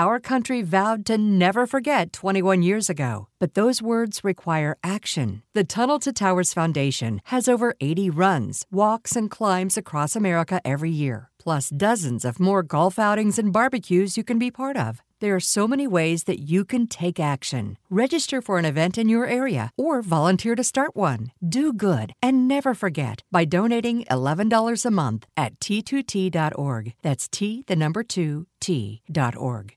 Our country vowed to never forget 21 years ago, but those words require action. The Tunnel to Towers Foundation has over 80 runs, walks, and climbs across America every year, plus dozens of more golf outings and barbecues you can be part of. There are so many ways that you can take action. Register for an event in your area or volunteer to start one. Do good and never forget by donating $11 a month at t2t.org. That's T, the number two, T.org.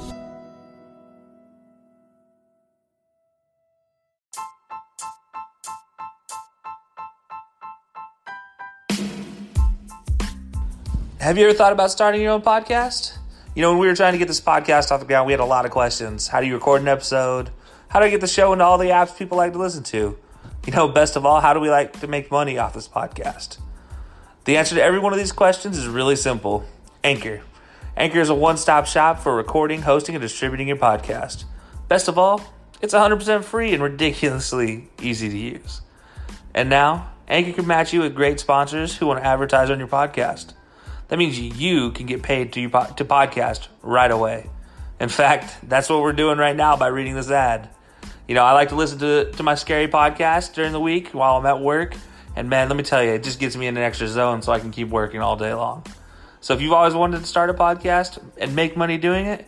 Have you ever thought about starting your own podcast? You know, when we were trying to get this podcast off the ground, we had a lot of questions. How do you record an episode? How do I get the show into all the apps people like to listen to? You know, best of all, how do we like to make money off this podcast? The answer to every one of these questions is really simple Anchor. Anchor is a one stop shop for recording, hosting, and distributing your podcast. Best of all, it's 100% free and ridiculously easy to use. And now, Anchor can match you with great sponsors who want to advertise on your podcast. That means you can get paid to, to podcast right away. In fact, that's what we're doing right now by reading this ad. You know, I like to listen to, to my scary podcast during the week while I'm at work. And man, let me tell you, it just gets me in an extra zone so I can keep working all day long. So if you've always wanted to start a podcast and make money doing it,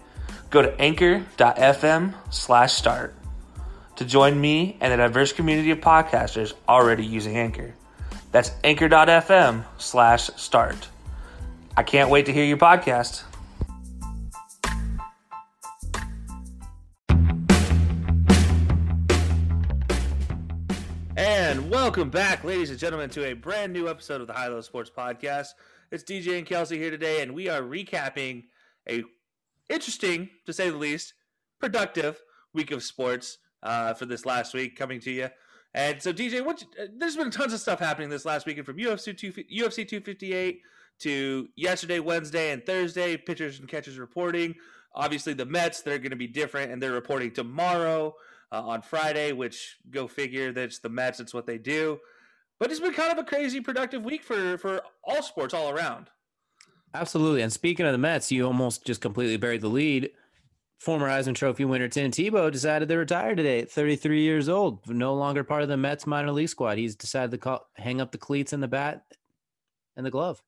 go to anchor.fm slash start to join me and a diverse community of podcasters already using Anchor. That's anchor.fm slash start. I can't wait to hear your podcast. And welcome back, ladies and gentlemen, to a brand new episode of the High Low Sports Podcast. It's DJ and Kelsey here today, and we are recapping a interesting, to say the least, productive week of sports uh, for this last week coming to you. And so, DJ, what, uh, there's been tons of stuff happening this last weekend from UFC, two, UFC 258 to yesterday, Wednesday, and Thursday, pitchers and catchers reporting. Obviously, the Mets, they're going to be different, and they're reporting tomorrow uh, on Friday, which go figure, that's the Mets, it's what they do. But it's been kind of a crazy, productive week for, for all sports all around. Absolutely. And speaking of the Mets, you almost just completely buried the lead. Former Heisman Trophy winner Tim Tebow decided to retire today at 33 years old, no longer part of the Mets minor league squad. He's decided to call, hang up the cleats and the bat and the glove.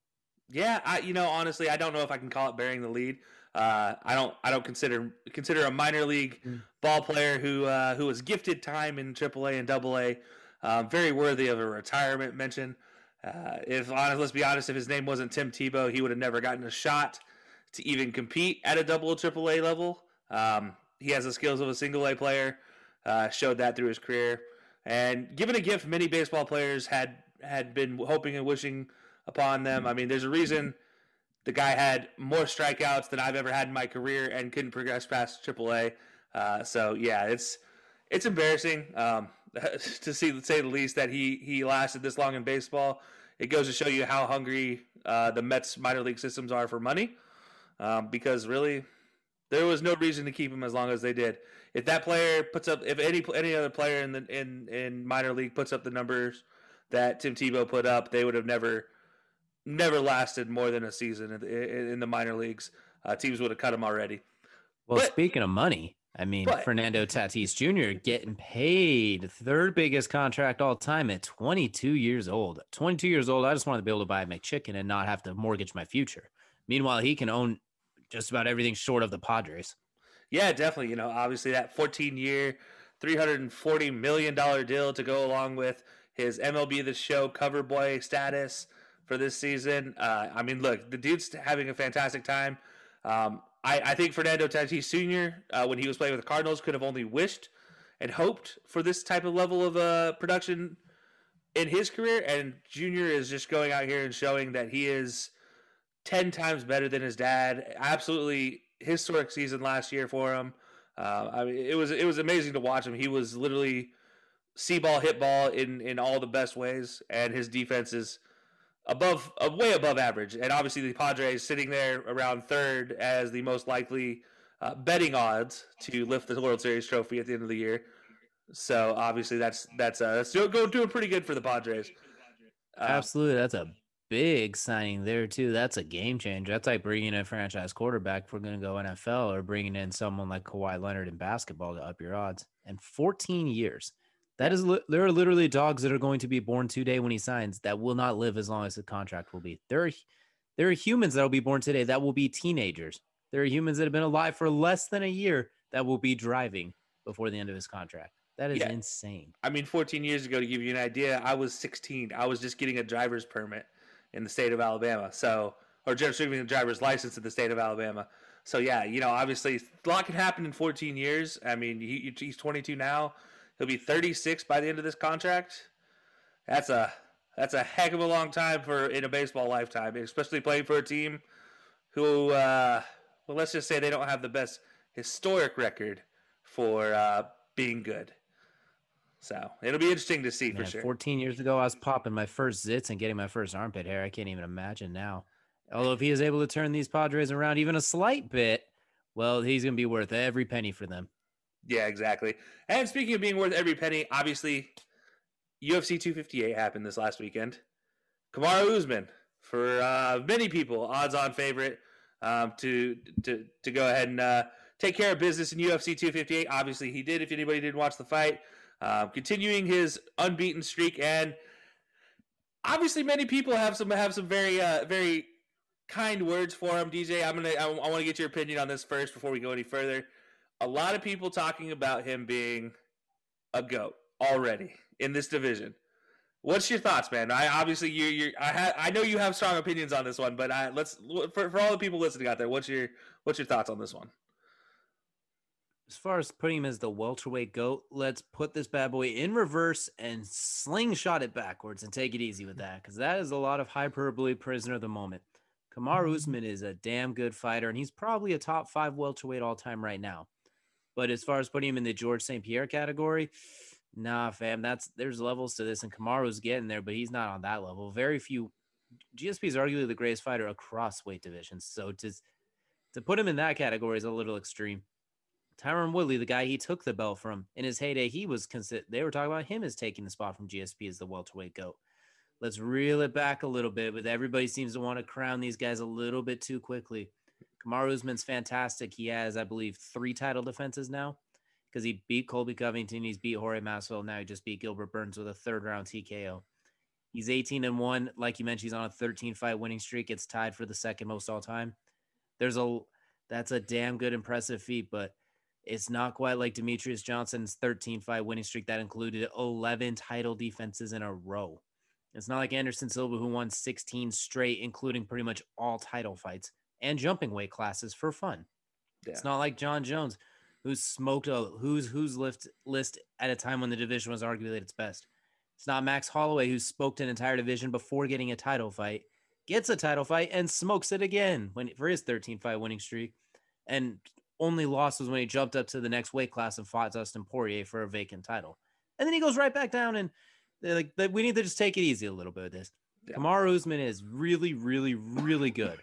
Yeah, I you know honestly, I don't know if I can call it bearing the lead. Uh, I don't I don't consider consider a minor league mm. ball player who uh, who was gifted time in AAA and AA uh, very worthy of a retirement mention. Uh, if honest, let's be honest, if his name wasn't Tim Tebow, he would have never gotten a shot to even compete at a double or AAA level. Um, he has the skills of a single A player. Uh, showed that through his career, and given a gift many baseball players had had been hoping and wishing upon them. I mean, there's a reason the guy had more strikeouts than I've ever had in my career and couldn't progress past AAA. Uh, so yeah, it's it's embarrassing um, to see, say the least, that he he lasted this long in baseball. It goes to show you how hungry uh, the Mets minor league systems are for money, um, because really there was no reason to keep him as long as they did. If that player puts up, if any any other player in the in in minor league puts up the numbers that Tim Tebow put up, they would have never never lasted more than a season in, in the minor leagues. Uh, teams would have cut him already. Well, but, speaking of money, I mean, but, Fernando Tatis Jr. getting paid third biggest contract all time at 22 years old. 22 years old. I just wanted to be able to buy a McChicken and not have to mortgage my future. Meanwhile, he can own just about everything short of the Padres. Yeah, definitely. You know, obviously that 14 year, $340 million deal to go along with his MLB The Show cover boy status for this season. Uh, I mean, look, the dude's having a fantastic time. Um, I, I, think Fernando Tatis Jr., uh, when he was playing with the Cardinals, could have only wished and hoped for this type of level of uh, production in his career. And Junior is just going out here and showing that he is 10 times better than his dad. Absolutely historic season last year for him. Uh, I mean, it was it was amazing to watch him. He was literally see ball, hit ball in in all the best ways, and his defense is above, uh, way above average. And obviously, the Padres sitting there around third as the most likely uh, betting odds to lift the World Series trophy at the end of the year. So obviously, that's that's uh, that's going doing pretty good for the Padres. Uh, Absolutely, that's a big signing there too. That's a game changer. That's like bringing in a franchise quarterback if we're going to go NFL, or bringing in someone like Kawhi Leonard in basketball to up your odds. And 14 years. That is, li- there are literally dogs that are going to be born today when he signs that will not live as long as the contract will be. There are, there are humans that will be born today that will be teenagers. There are humans that have been alive for less than a year that will be driving before the end of his contract. That is yeah. insane. I mean, 14 years ago, to give you an idea, I was 16. I was just getting a driver's permit in the state of Alabama. So, or just receiving a driver's license in the state of Alabama. So, yeah, you know, obviously, a lot can happen in 14 years. I mean, he, he's 22 now. He'll be 36 by the end of this contract. That's a that's a heck of a long time for in a baseball lifetime, especially playing for a team who, uh, well, let's just say they don't have the best historic record for uh, being good. So it'll be interesting to see Man, for sure. 14 years ago, I was popping my first zits and getting my first armpit hair. I can't even imagine now. Although if he is able to turn these Padres around even a slight bit, well, he's going to be worth every penny for them. Yeah, exactly. And speaking of being worth every penny, obviously, UFC 258 happened this last weekend. Kamaru Usman, for uh, many people, odds-on favorite um, to to to go ahead and uh, take care of business in UFC 258. Obviously, he did. If anybody didn't watch the fight, uh, continuing his unbeaten streak, and obviously, many people have some have some very uh, very kind words for him. DJ, I'm gonna I, I want to get your opinion on this first before we go any further a lot of people talking about him being a goat already in this division. What's your thoughts, man? I obviously you you I ha, I know you have strong opinions on this one, but I, let's for, for all the people listening out there, what's your what's your thoughts on this one? As far as putting him as the welterweight goat, let's put this bad boy in reverse and slingshot it backwards and take it easy with that because that is a lot of hyperbole prisoner of the moment. Kamar mm-hmm. Usman is a damn good fighter, and he's probably a top five welterweight all time right now. But as far as putting him in the Georges St-Pierre category, nah, fam. That's there's levels to this, and Kamaru's getting there, but he's not on that level. Very few. GSP is arguably the greatest fighter across weight divisions. So to to put him in that category is a little extreme. Tyron Woodley, the guy he took the belt from in his heyday, he was considered. They were talking about him as taking the spot from GSP as the welterweight goat. Let's reel it back a little bit, but everybody seems to want to crown these guys a little bit too quickly. Kamaru Usman's fantastic. He has, I believe, three title defenses now because he beat Colby Covington. He's beat Jorge Masvidal. Now he just beat Gilbert Burns with a third round TKO. He's 18 and one. Like you mentioned, he's on a 13 fight winning streak. It's tied for the second most all time. There's a that's a damn good impressive feat, but it's not quite like Demetrious Johnson's 13 fight winning streak that included 11 title defenses in a row. It's not like Anderson Silva who won 16 straight, including pretty much all title fights and jumping weight classes for fun. Yeah. It's not like Jon Jones, who smoked a who's who's lift list at a time when the division was arguably at its best. It's not Max Holloway who smoked an entire division before getting a title fight, gets a title fight, and smokes it again when for his 13 fight winning streak. And only loss was when he jumped up to the next weight class and fought Dustin Poirier for a vacant title. And then he goes right back down and like we need to just take it easy a little bit with this. Yeah. Kamaru Usman is really, really, really good.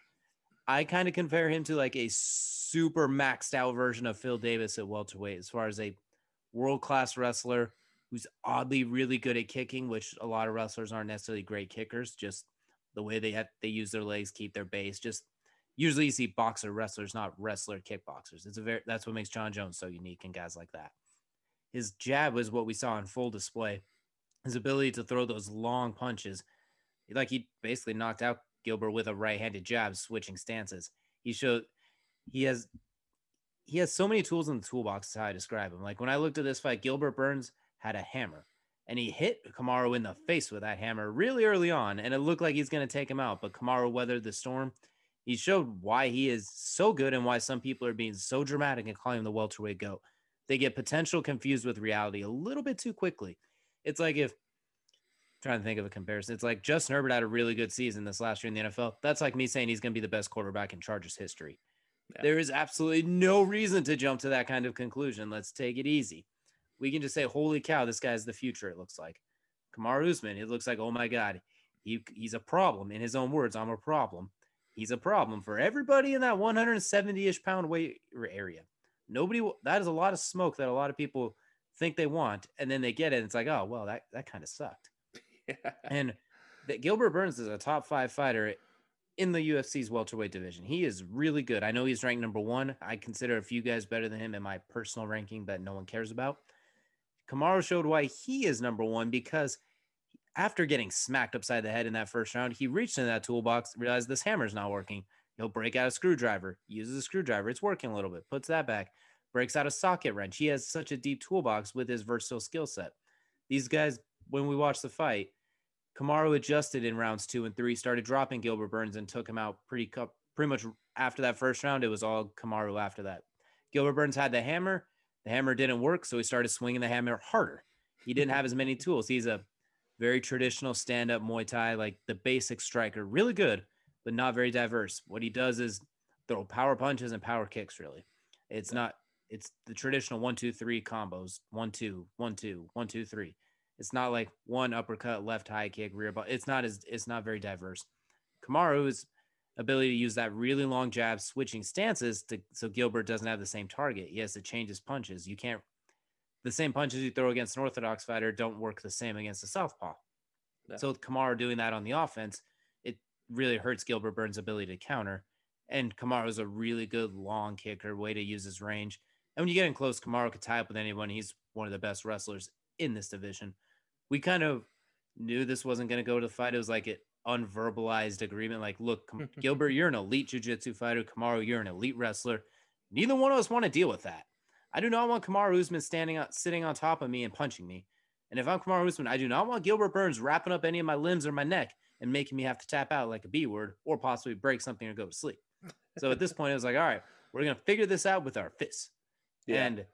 I kind of compare him to like a super maxed out version of Phil Davis at welterweight, as far as a world class wrestler who's oddly really good at kicking, which a lot of wrestlers aren't necessarily great kickers. Just the way they have they use their legs, keep their base. Just usually you see boxer wrestlers, not wrestler kickboxers. It's a very that's what makes Jon Jones so unique and guys like that. His jab was what we saw in full display. His ability to throw those long punches, like he basically knocked out Gilbert with a right-handed jab, switching stances. He showed he has he has so many tools in the toolbox. Is how I describe him. Like when I looked at this fight, Gilbert Burns had a hammer, and he hit Kamaru in the face with that hammer really early on, and it looked like he's going to take him out. But Kamaru weathered the storm. He showed why he is so good and why some people are being so dramatic and calling him the welterweight goat. They get potential confused with reality a little bit too quickly. It's like if trying to think of a comparison. It's like Justin Herbert had a really good season this last year in the NFL. That's like me saying he's going to be the best quarterback in Chargers history. Yeah. There is absolutely no reason to jump to that kind of conclusion. Let's take it easy. We can just say, "Holy cow, this guy's the future." It looks like Kamaru Usman. It looks like, "Oh my god, he he's a problem." In his own words, "I'm a problem." He's a problem for everybody in that 170ish pound weight area. Nobody. That is a lot of smoke that a lot of people think they want, and then they get it. And it's like, oh well, that that kind of sucked. And that Gilbert Burns is a top five fighter in the UFC's welterweight division. He is really good. I know he's ranked number one. I consider a few guys better than him in my personal ranking that no one cares about. Kamaru showed why he is number one because after getting smacked upside the head in that first round, he reached in that toolbox, realized this hammer's not working. He'll break out a screwdriver, uses a screwdriver. It's working a little bit, puts that back, breaks out a socket wrench. He has such a deep toolbox with his versatile skill set. These guys when we watched the fight, Kamaru adjusted in rounds two and three, started dropping Gilbert Burns and took him out pretty pretty much after that first round. It was all Kamaru after that. Gilbert Burns had the hammer. The hammer didn't work, so he started swinging the hammer harder. He didn't have as many tools. He's a very traditional stand-up Muay Thai, like the basic striker, really good, but not very diverse. What he does is throw power punches and power kicks. Really, it's not. It's the traditional one, two, three combos. One, two, one, two, one, two, three. It's not like one uppercut, left high kick, rear ball. It's not as it's not very diverse. Kamaru's ability to use that really long jab, switching stances to so Gilbert doesn't have the same target. He has to change his punches. You can't the same punches you throw against an orthodox fighter don't work the same against a southpaw. Yeah. So with Kamaru doing that on the offense, it really hurts Gilbert Burns' ability to counter. And Kamaru is a really good long kicker, way to use his range. And when you get in close, Kamaru could tie up with anyone. He's one of the best wrestlers in this division we kind of knew this wasn't going to go to the fight. It was like an unverbalized agreement. Like, look, Gilbert, you're an elite jiu-jitsu fighter. Kamaru, you're an elite wrestler. Neither one of us want to deal with that. I do not want Kamaru Usman standing out, sitting on top of me and punching me. And if I'm Kamaru Usman, I do not want Gilbert Burns wrapping up any of my limbs or my neck and making me have to tap out like a B word or possibly break something or go to sleep. So at this point, I was like, all right, we're going to figure this out with our fists. Yeah. And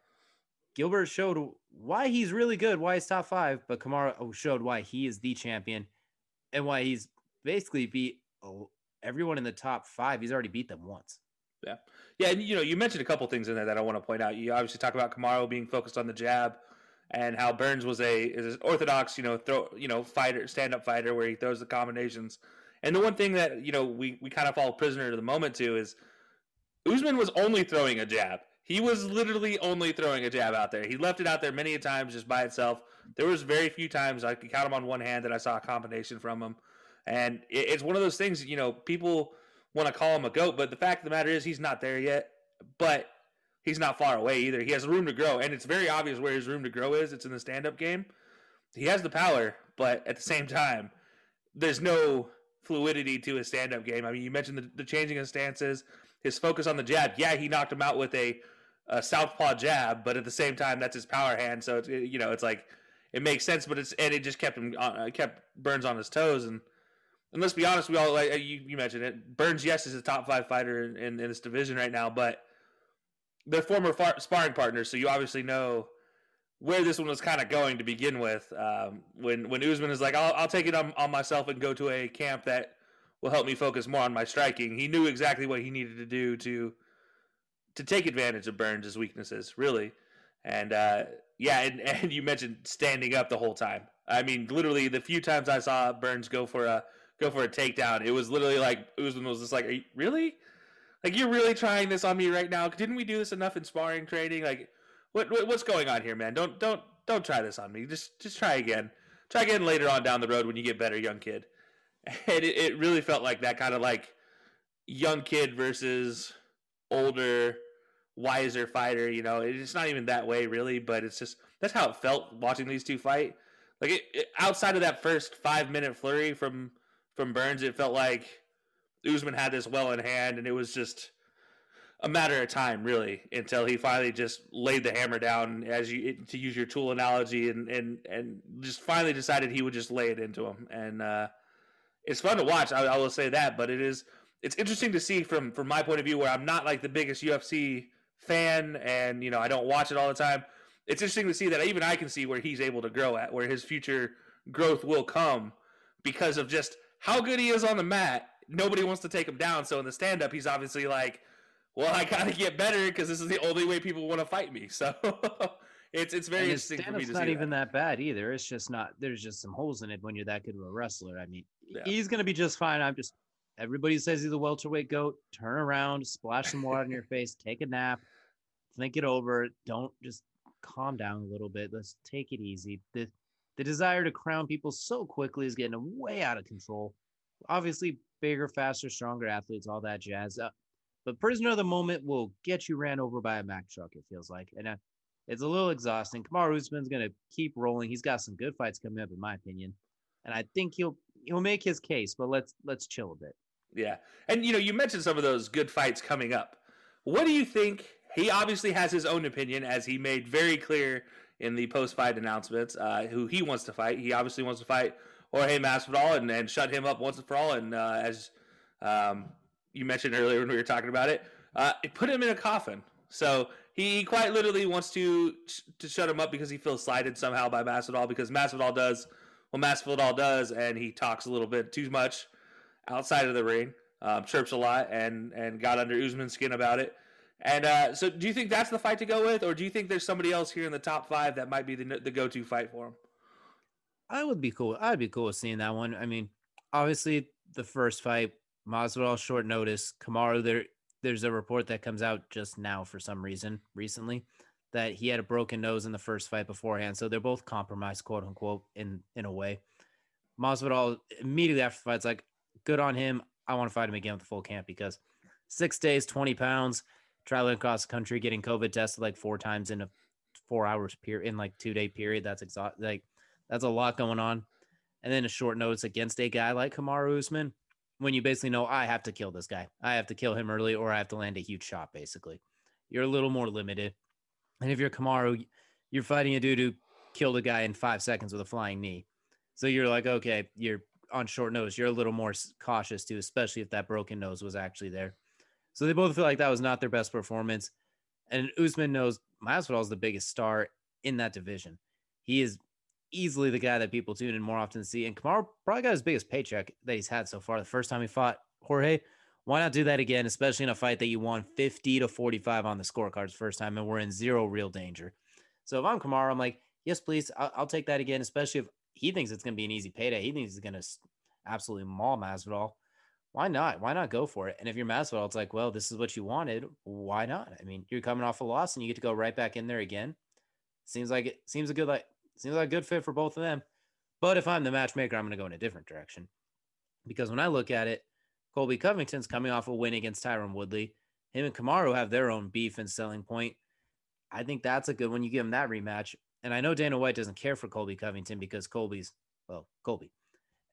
Gilbert showed why he's really good, why he's top five, but Kamaru showed why he is the champion and why he's basically beat everyone in the top five. He's already beat them once. Yeah. Yeah. And, you know, you mentioned a couple things in there that I want to point out. You obviously talk about Kamaru being focused on the jab and how Burns was a is an orthodox, you know, throw, you know, fighter, stand up fighter where he throws the combinations. And the one thing that, you know, we, we kind of fall prisoner to the moment to is Usman was only throwing a jab. He was literally only throwing a jab out there. He left it out there many a times just by itself. There was very few times I could count them on one hand that I saw a combination from him. And it's one of those things, you know, people want to call him a goat, but the fact of the matter is he's not there yet. But he's not far away either. He has room to grow, and it's very obvious where his room to grow is. It's in the stand-up game. He has the power, but at the same time, there's no fluidity to his stand-up game. I mean, you mentioned the, the changing of stances, his focus on the jab. Yeah, he knocked him out with a a southpaw jab, but at the same time, that's his power hand. So it's you know, it's like it makes sense, but it's and it just kept him uh, kept Burns on his toes. And and let's be honest, we all like you, you mentioned it. Burns, yes, is a top five fighter in, in, in this division right now, but they're former far, sparring partners, so you obviously know where this one was kind of going to begin with. Um, when when Usman is like, I'll, I'll take it on, on myself and go to a camp that will help me focus more on my striking. He knew exactly what he needed to do to to take advantage of Burns' weaknesses, really. And uh, yeah, and, and you mentioned standing up the whole time. I mean, literally, the few times I saw Burns go for a go for a takedown, it was literally like Usman was just like, Are you, "Really? Like you're really trying this on me right now? Didn't we do this enough in sparring training? Like, what, what what's going on here, man? Don't don't don't try this on me. Just just try again. Try again later on down the road when you get better, young kid." And it, it really felt like that kind of like young kid versus older wiser fighter. You know, it's not even that way really, but it's just that's how it felt watching these two fight. Like it, it, outside of that first five minute flurry from from Burns, it felt like Usman had this well in hand, and it was just a matter of time, really, until he finally just laid the hammer down, as you to use your tool analogy, and and and just finally decided he would just lay it into him. And uh, it's fun to watch. I, I will say that, but it is it's interesting to see from from my point of view, where I'm not like the biggest UFC fan, and you know I don't watch it all the time. It's interesting to see that even I can see where he's able to grow at, where his future growth will come because of just how good he is on the mat. Nobody wants to take him down. So in the stand up, he's obviously like well, I gotta get better because this is the only way people want to fight me. So it's it's very interesting for me to not see even that. that bad either. It's just not. There's just some holes in it when you're that good of a wrestler. I mean, Yeah. he's gonna be just fine. I'm just. Everybody says he's a welterweight goat. Turn around, splash some water in your face, take a nap, think it over. Don't just calm down a little bit. Let's take it easy. The the desire to crown people so quickly is getting way out of control. Obviously, bigger, faster, stronger athletes, all that jazz. Uh, but prisoner of the moment will get you ran over by a Mack truck. It feels like, and uh, it's a little exhausting. Kamaru Usman's going to keep rolling. He's got some good fights coming up, in my opinion, and I think he'll he'll make his case. But let's let's chill a bit. Yeah, and you know, you mentioned some of those good fights coming up. What do you think? He obviously has his own opinion, as he made very clear in the post-fight announcements. Uh, who he wants to fight. He obviously wants to fight Jorge Masvidal and, and shut him up once and for all. And uh, as um, you mentioned earlier when we were talking about it, uh, it put him in a coffin. So he quite literally wants to to shut him up because he feels slighted somehow by Masvidal because Masvidal does what Masvidal does, and he talks a little bit too much outside of the ring, um, chirps a lot, and and got under Usman's skin about it. And uh, so, do you think that's the fight to go with, or do you think there's somebody else here in the top five that might be the the go to fight for him? I would be cool. I'd be cool seeing that one. I mean, obviously the first fight, Masvidal short notice. Kamaru, there there's a report that comes out just now for some reason recently that he had a broken nose in the first fight beforehand. So they're both compromised, quote unquote, in in a way. Masvidal immediately after the fight's like, good on him. I want to fight him again with the full camp because six days, 20 pounds, traveling across the country, getting COVID tested like four times in a four hours period in like two day period. That's exhaust like that's a lot going on. And then a short notice against a guy like Kamaru Usman, when you basically know I have to kill this guy. I have to kill him early or I have to land a huge shot, basically. You're a little more limited. And if you're Kamaru, you're fighting a dude who killed a guy in five seconds with a flying knee. So you're like, okay, you're on short nose, You're a little more cautious too, especially if that broken nose was actually there. So they both feel like that was not their best performance. And Usman knows Masvidal is the biggest star in that division. He is easily the guy that people tune in more often to see. And Kamaru probably got his biggest paycheck that he's had so far. The first time he fought Jorge, why not do that again, especially in a fight that you won 50 to 45 on the scorecards first time and we're in zero real danger. So if I'm Kamaru, I'm like, yes, please, I'll, I'll take that again, especially if he thinks it's going to be an easy payday. He thinks he's going to absolutely maul Masvidal. Why not? Why not go for it? And if you're Masvidal, it's like, well, this is what you wanted. Why not? I mean, you're coming off a loss and you get to go right back in there again. Seems like it seems a good like seems like a good fit for both of them. But if I'm the matchmaker, I'm going to go in a different direction because when I look at it, Colby Covington's coming off a win against Tyron Woodley. Him and Kamaru have their own beef and selling point. I think that's a good one. You give him that rematch. And I know Dana White doesn't care for Colby Covington because Colby's, well, Colby.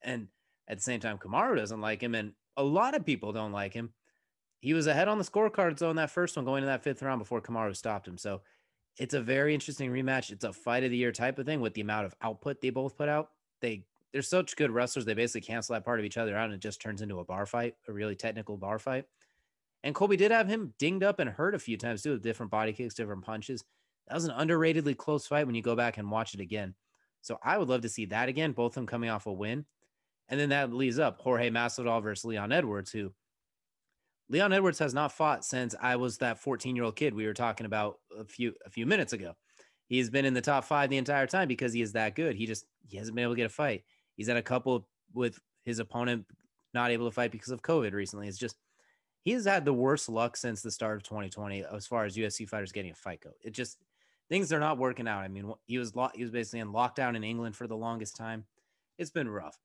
And at the same time, Kamaru doesn't like him. And a lot of people don't like him. He was ahead on the scorecards in that first one going to that fifth round before Kamaru stopped him. So it's a very interesting rematch. It's a fight of the year type of thing with the amount of output they both put out. They they're such good wrestlers. They basically cancel that part of each other out and it just turns into a bar fight, a really technical bar fight. And Colby did have him dinged up and hurt a few times too, with different body kicks, different punches. That was an underratedly close fight when you go back and watch it again. So I would love to see that again, both of them coming off a win. And then that leads up Jorge Masvidal versus Leon Edwards, who Leon Edwards has not fought since I was that 14 year old kid we were talking about a few a few minutes ago. He's been in the top five the entire time because he is that good. He just he hasn't been able to get a fight. He's had a couple with his opponent not able to fight because of COVID recently. It's just he has had the worst luck since the start of 2020 as far as UFC fighters getting a fight go. It just things are not working out. I mean, he was lo- he was basically in lockdown in England for the longest time. It's been rough.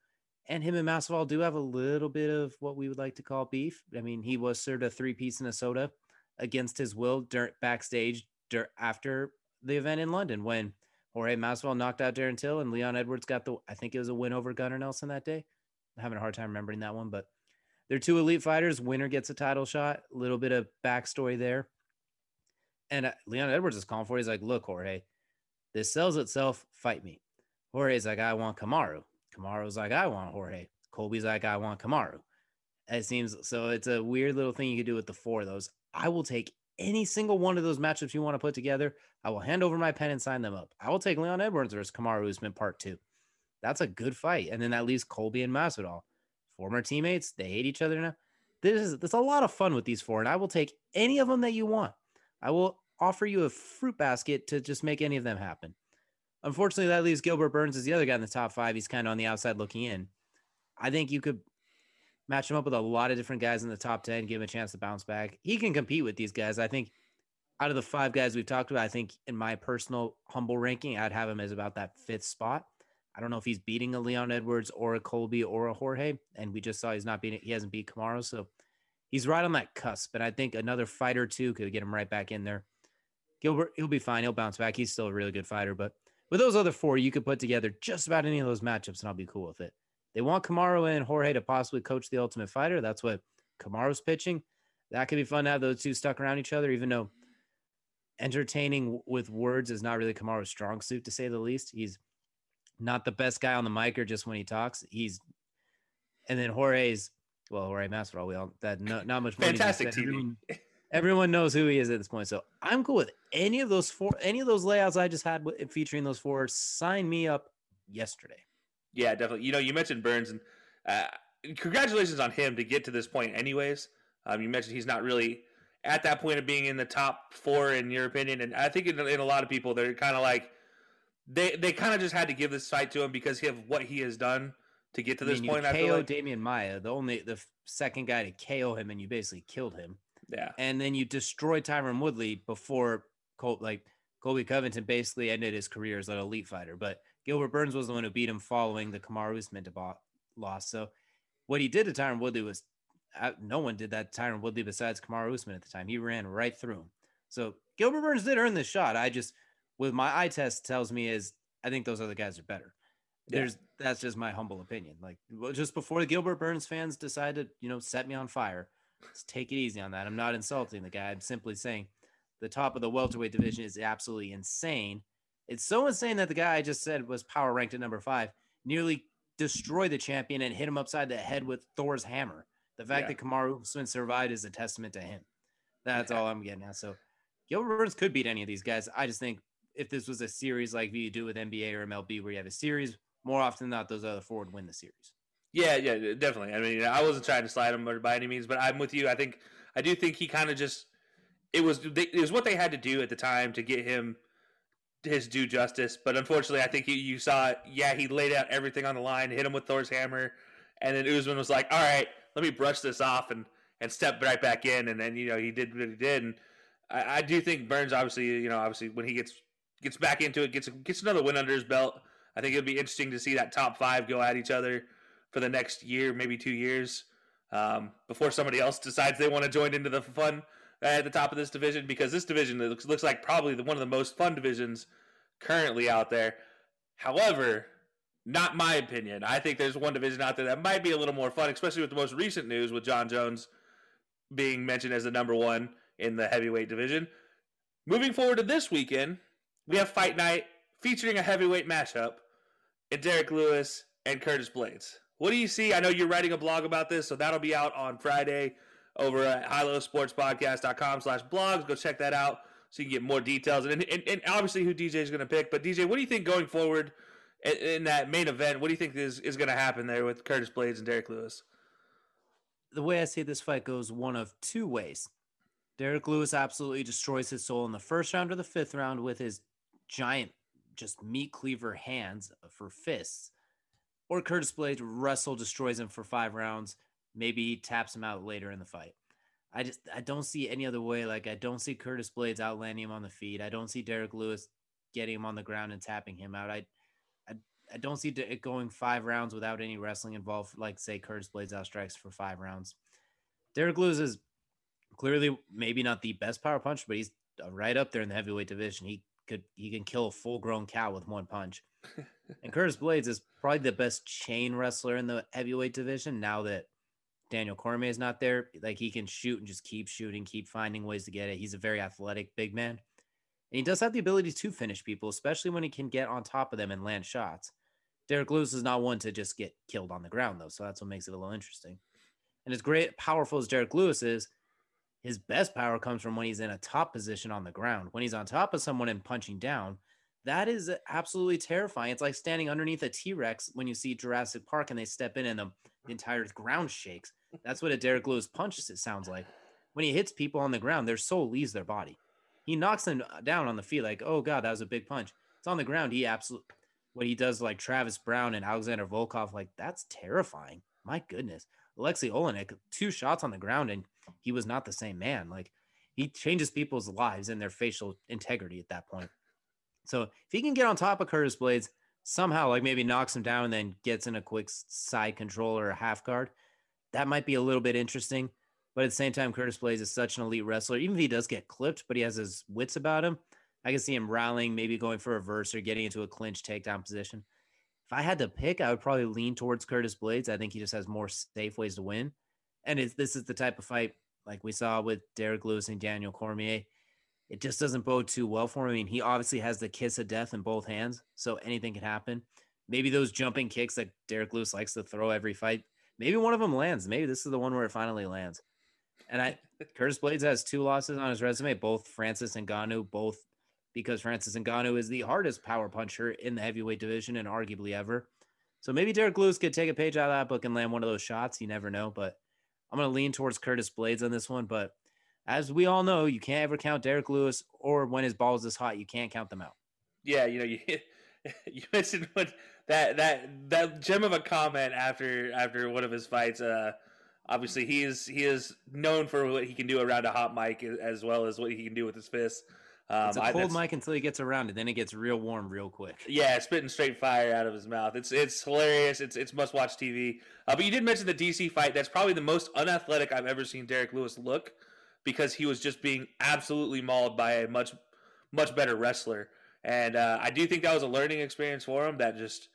And him and Masvidal do have a little bit of what we would like to call beef. I mean, he was served a three piece in a soda against his will dur- backstage dur- after the event in London when Jorge Masvidal knocked out Darren Till and Leon Edwards got the I think it was a win over Gunnar Nelson that day. I'm having a hard time remembering that one, but they're two elite fighters. Winner gets a title shot. A little bit of backstory there. And uh, Leon Edwards is calling for it. He's like, look, Jorge, this sells itself. Fight me. Jorge's like, I want Kamaru. Kamaru's like, I want Jorge. Colby's like, I want Kamaru. It seems so. It's a weird little thing you could do with the four of those. I will take any single one of those matchups you want to put together. I will hand over my pen and sign them up. I will take Leon Edwards versus Kamaru Usman part two. That's a good fight. And then that leaves Colby and Masvidal, former teammates. They hate each other now. This is there's a lot of fun with these four, and I will take any of them that you want. I will offer you a fruit basket to just make any of them happen. Unfortunately, that leaves Gilbert Burns as the other guy in the top five. He's kind of on the outside looking in. I think you could match him up with a lot of different guys in the top 10, give him a chance to bounce back. He can compete with these guys. I think out of the five guys we've talked about, I think in my personal humble ranking, I'd have him as about that fifth spot. I don't know if he's beating a Leon Edwards or a Colby or a Jorge. And we just saw he's not beating, he hasn't beat Kamaru. So he's right on that cusp. And I think another fight or two could get him right back in there. Gilbert, he'll be fine. He'll bounce back. He's still a really good fighter. But with those other four, you could put together just about any of those matchups, and I'll be cool with it. They want Kamaru and Jorge to possibly coach the Ultimate Fighter. That's what Kamaru's pitching. That could be fun to have those two stuck around each other, even though entertaining with words is not really Kamaru's strong suit, to say the least. He's not the best guy on the mic or just when he talks. He's and then Jorge's well, Jorge Masvidal. We all that no, not much. Fantastic TV. Everyone, everyone knows who he is at this point. So I'm cool with any of those four, any of those layouts I just had featuring those four. Sign me up yesterday. Yeah, definitely. You know, you mentioned Burns, and uh, congratulations on him to get to this point. Anyways, um, you mentioned he's not really at that point of being in the top four, in your opinion, and I think in, in a lot of people, they're kind of like they they kind of just had to give this fight to him because of what he has done to get to this I mean, point. You KO like. Demian Maia, the only the second guy to KO him, and you basically killed him. Yeah. And then you destroyed Tyron Woodley before Col- like Colby Covington basically ended his career as an elite fighter. But Gilbert Burns was the one who beat him following the Kamaru Usman loss. So what he did to Tyron Woodley was uh, no one did that to Tyron Woodley besides Kamaru Usman at the time. He ran right through him. So Gilbert Burns did earn this shot. I just, with my eye test, tells me is I think those other guys are better. Yeah. There's that's just my humble opinion. Like just before the Gilbert Burns fans decide to you know set me on fire, let's take it easy on that. I'm not insulting the guy. I'm simply saying the top of the welterweight division is absolutely insane. It's so insane that the guy I just said was power ranked at number five nearly destroyed the champion and hit him upside the head with Thor's hammer. The fact yeah. that Kamaru Usman survived is a testament to him. That's yeah. all I'm getting at. So Gilbert Burns could beat any of these guys. I just think if this was a series like you do with NBA or MLB, where you have a series, more often than not, those other four would win the series. Yeah, yeah, definitely. I mean, I wasn't trying to slide him by any means, but I'm with you. I think I do think he kind of just it was it was what they had to do at the time to get him his due justice. But unfortunately, I think you, you saw. Yeah, he laid out everything on the line, hit him with Thor's hammer, and then Usman was like, "All right, let me brush this off and and step right back in." And then you know he did what he did, and I, I do think Burns obviously you know obviously when he gets gets back into it, gets gets another win under his belt. I think it'll be interesting to see that top five go at each other for the next year, maybe two years, um, before somebody else decides they want to join into the fun at the top of this division because this division looks, looks like probably the, one of the most fun divisions currently out there. However, not my opinion. I think there's one division out there that might be a little more fun, especially with the most recent news with Jon Jones being mentioned as the number one in the heavyweight division. Moving forward to this weekend, we have Fight Night featuring a heavyweight matchup in Derrick Lewis and Curtis Blaydes. What do you see? I know you're writing a blog about this, so that'll be out on Friday over at highlosportspodcast.com slash blogs. Go check that out so you can get more details. And, and, and obviously who DJ is going to pick. But DJ, what do you think going forward in, in that main event? What do you think is, is going to happen there with Curtis Blaydes and Derrick Lewis? The way I see this fight goes one of two ways. Derrick Lewis absolutely destroys his soul in the first round or the fifth round with his giant, just meat cleaver hands for fists. Or Curtis Blaydes wrestle destroys him for five rounds Maybe he taps him out later in the fight. I just I don't see any other way. Like I don't see Curtis Blaydes outlanding him on the feet. I don't see Derrick Lewis getting him on the ground and tapping him out. I I, I don't see it going five rounds without any wrestling involved. Like say Curtis Blaydes outstrikes for five rounds. Derrick Lewis is clearly maybe not the best power punch, but he's right up there in the heavyweight division. He could he can kill a full grown cow with one punch. and Curtis Blaydes is probably the best chain wrestler in the heavyweight division now that Daniel Cormier is not there, like he can shoot and just keep shooting, keep finding ways to get it. He's a very athletic big man. And he does have the ability to finish people, especially when he can get on top of them and land shots. Derrick Lewis is not one to just get killed on the ground, though. So that's what makes it a little interesting. And as great, powerful as Derrick Lewis is, his best power comes from when he's in a top position on the ground. When he's on top of someone and punching down, that is absolutely terrifying. It's like standing underneath a T Rex when you see Jurassic Park and they step in and the, the entire ground shakes. That's what a Derrick Lewis punch it sounds like. When he hits people on the ground, their soul leaves their body. He knocks them down on the feet, like, oh God, that was a big punch. It's on the ground. He absolutely, what he does, like Travis Browne and Alexander Volkov, like, that's terrifying. My goodness. Alexei Oleinik, two shots on the ground, and he was not the same man. Like, he changes people's lives and their facial integrity at that point. So if he can get on top of Curtis Blaydes somehow, like maybe knocks him down and then gets in a quick side control or a half guard, that might be a little bit interesting. But at the same time, Curtis Blaydes is such an elite wrestler. Even if he does get clipped, but he has his wits about him, I can see him rallying, maybe going for a verse or getting into a clinch takedown position. If I had to pick, I would probably lean towards Curtis Blaydes. I think he just has more safe ways to win. And this is the type of fight like we saw with Derrick Lewis and Daniel Cormier. It just doesn't bode too well for him. I mean, he obviously has the kiss of death in both hands, so anything can happen. Maybe those jumping kicks that Derrick Lewis likes to throw every fight maybe one of them lands. Maybe this is the one where it finally lands. And I Curtis Blaydes has two losses on his resume, both Francis Ngannou, both because Francis Ngannou is the hardest power puncher in the heavyweight division and arguably ever. So maybe Derrick Lewis could take a page out of that book and land one of those shots. You never know, but I'm going to lean towards Curtis Blaydes on this one. But as we all know, you can't ever count Derrick Lewis or when his ball is hot, you can't count them out. Yeah, you know, you you mentioned what that that that gem of a comment after after one of his fights. Uh, obviously, he is he is known for what he can do around a hot mic as well as what he can do with his fists. Um, it's a cold I, mic until he gets around it, then it gets real warm real quick. Yeah, spitting straight fire out of his mouth. It's it's hilarious. It's it's must watch TV. Uh, but you did mention the DC fight. That's probably the most unathletic I've ever seen Derrick Lewis look because he was just being absolutely mauled by a much much better wrestler. And uh, I do think that was a learning experience for him. That just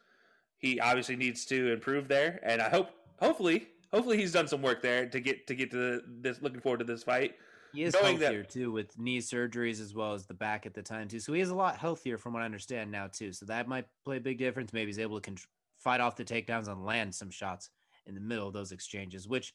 he obviously needs to improve there, and I hope, hopefully, hopefully he's done some work there to get to get to this. Looking forward to this fight. He is Knowing healthier that, too, with knee surgeries as well as the back at the time too. So he is a lot healthier from what I understand now too. So that might play a big difference. Maybe he's able to con- fight off the takedowns and land some shots in the middle of those exchanges. Which,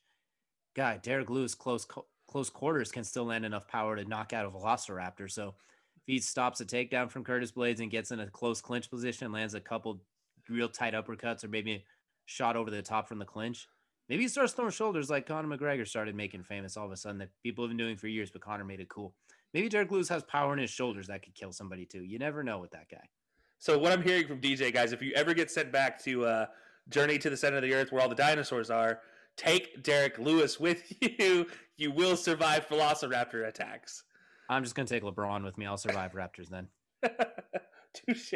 guy, Derrick Lewis close close quarters can still land enough power to knock out a Velociraptor. So if he stops a takedown from Curtis Blaydes and gets in a close clinch position, lands a couple real tight uppercuts or maybe a shot over the top from the clinch. Maybe he starts throwing shoulders like Conor McGregor started making famous all of a sudden that people have been doing for years, but Conor made it cool. Maybe Derrick Lewis has power in his shoulders that could kill somebody too. You never know with that guy. So what I'm hearing from DJ guys, if you ever get sent back to uh, Journey to the Center of the Earth where all the dinosaurs are, take Derrick Lewis with you. You will survive Velociraptor attacks. I'm just gonna take LeBron with me. I'll survive Raptors then. touche,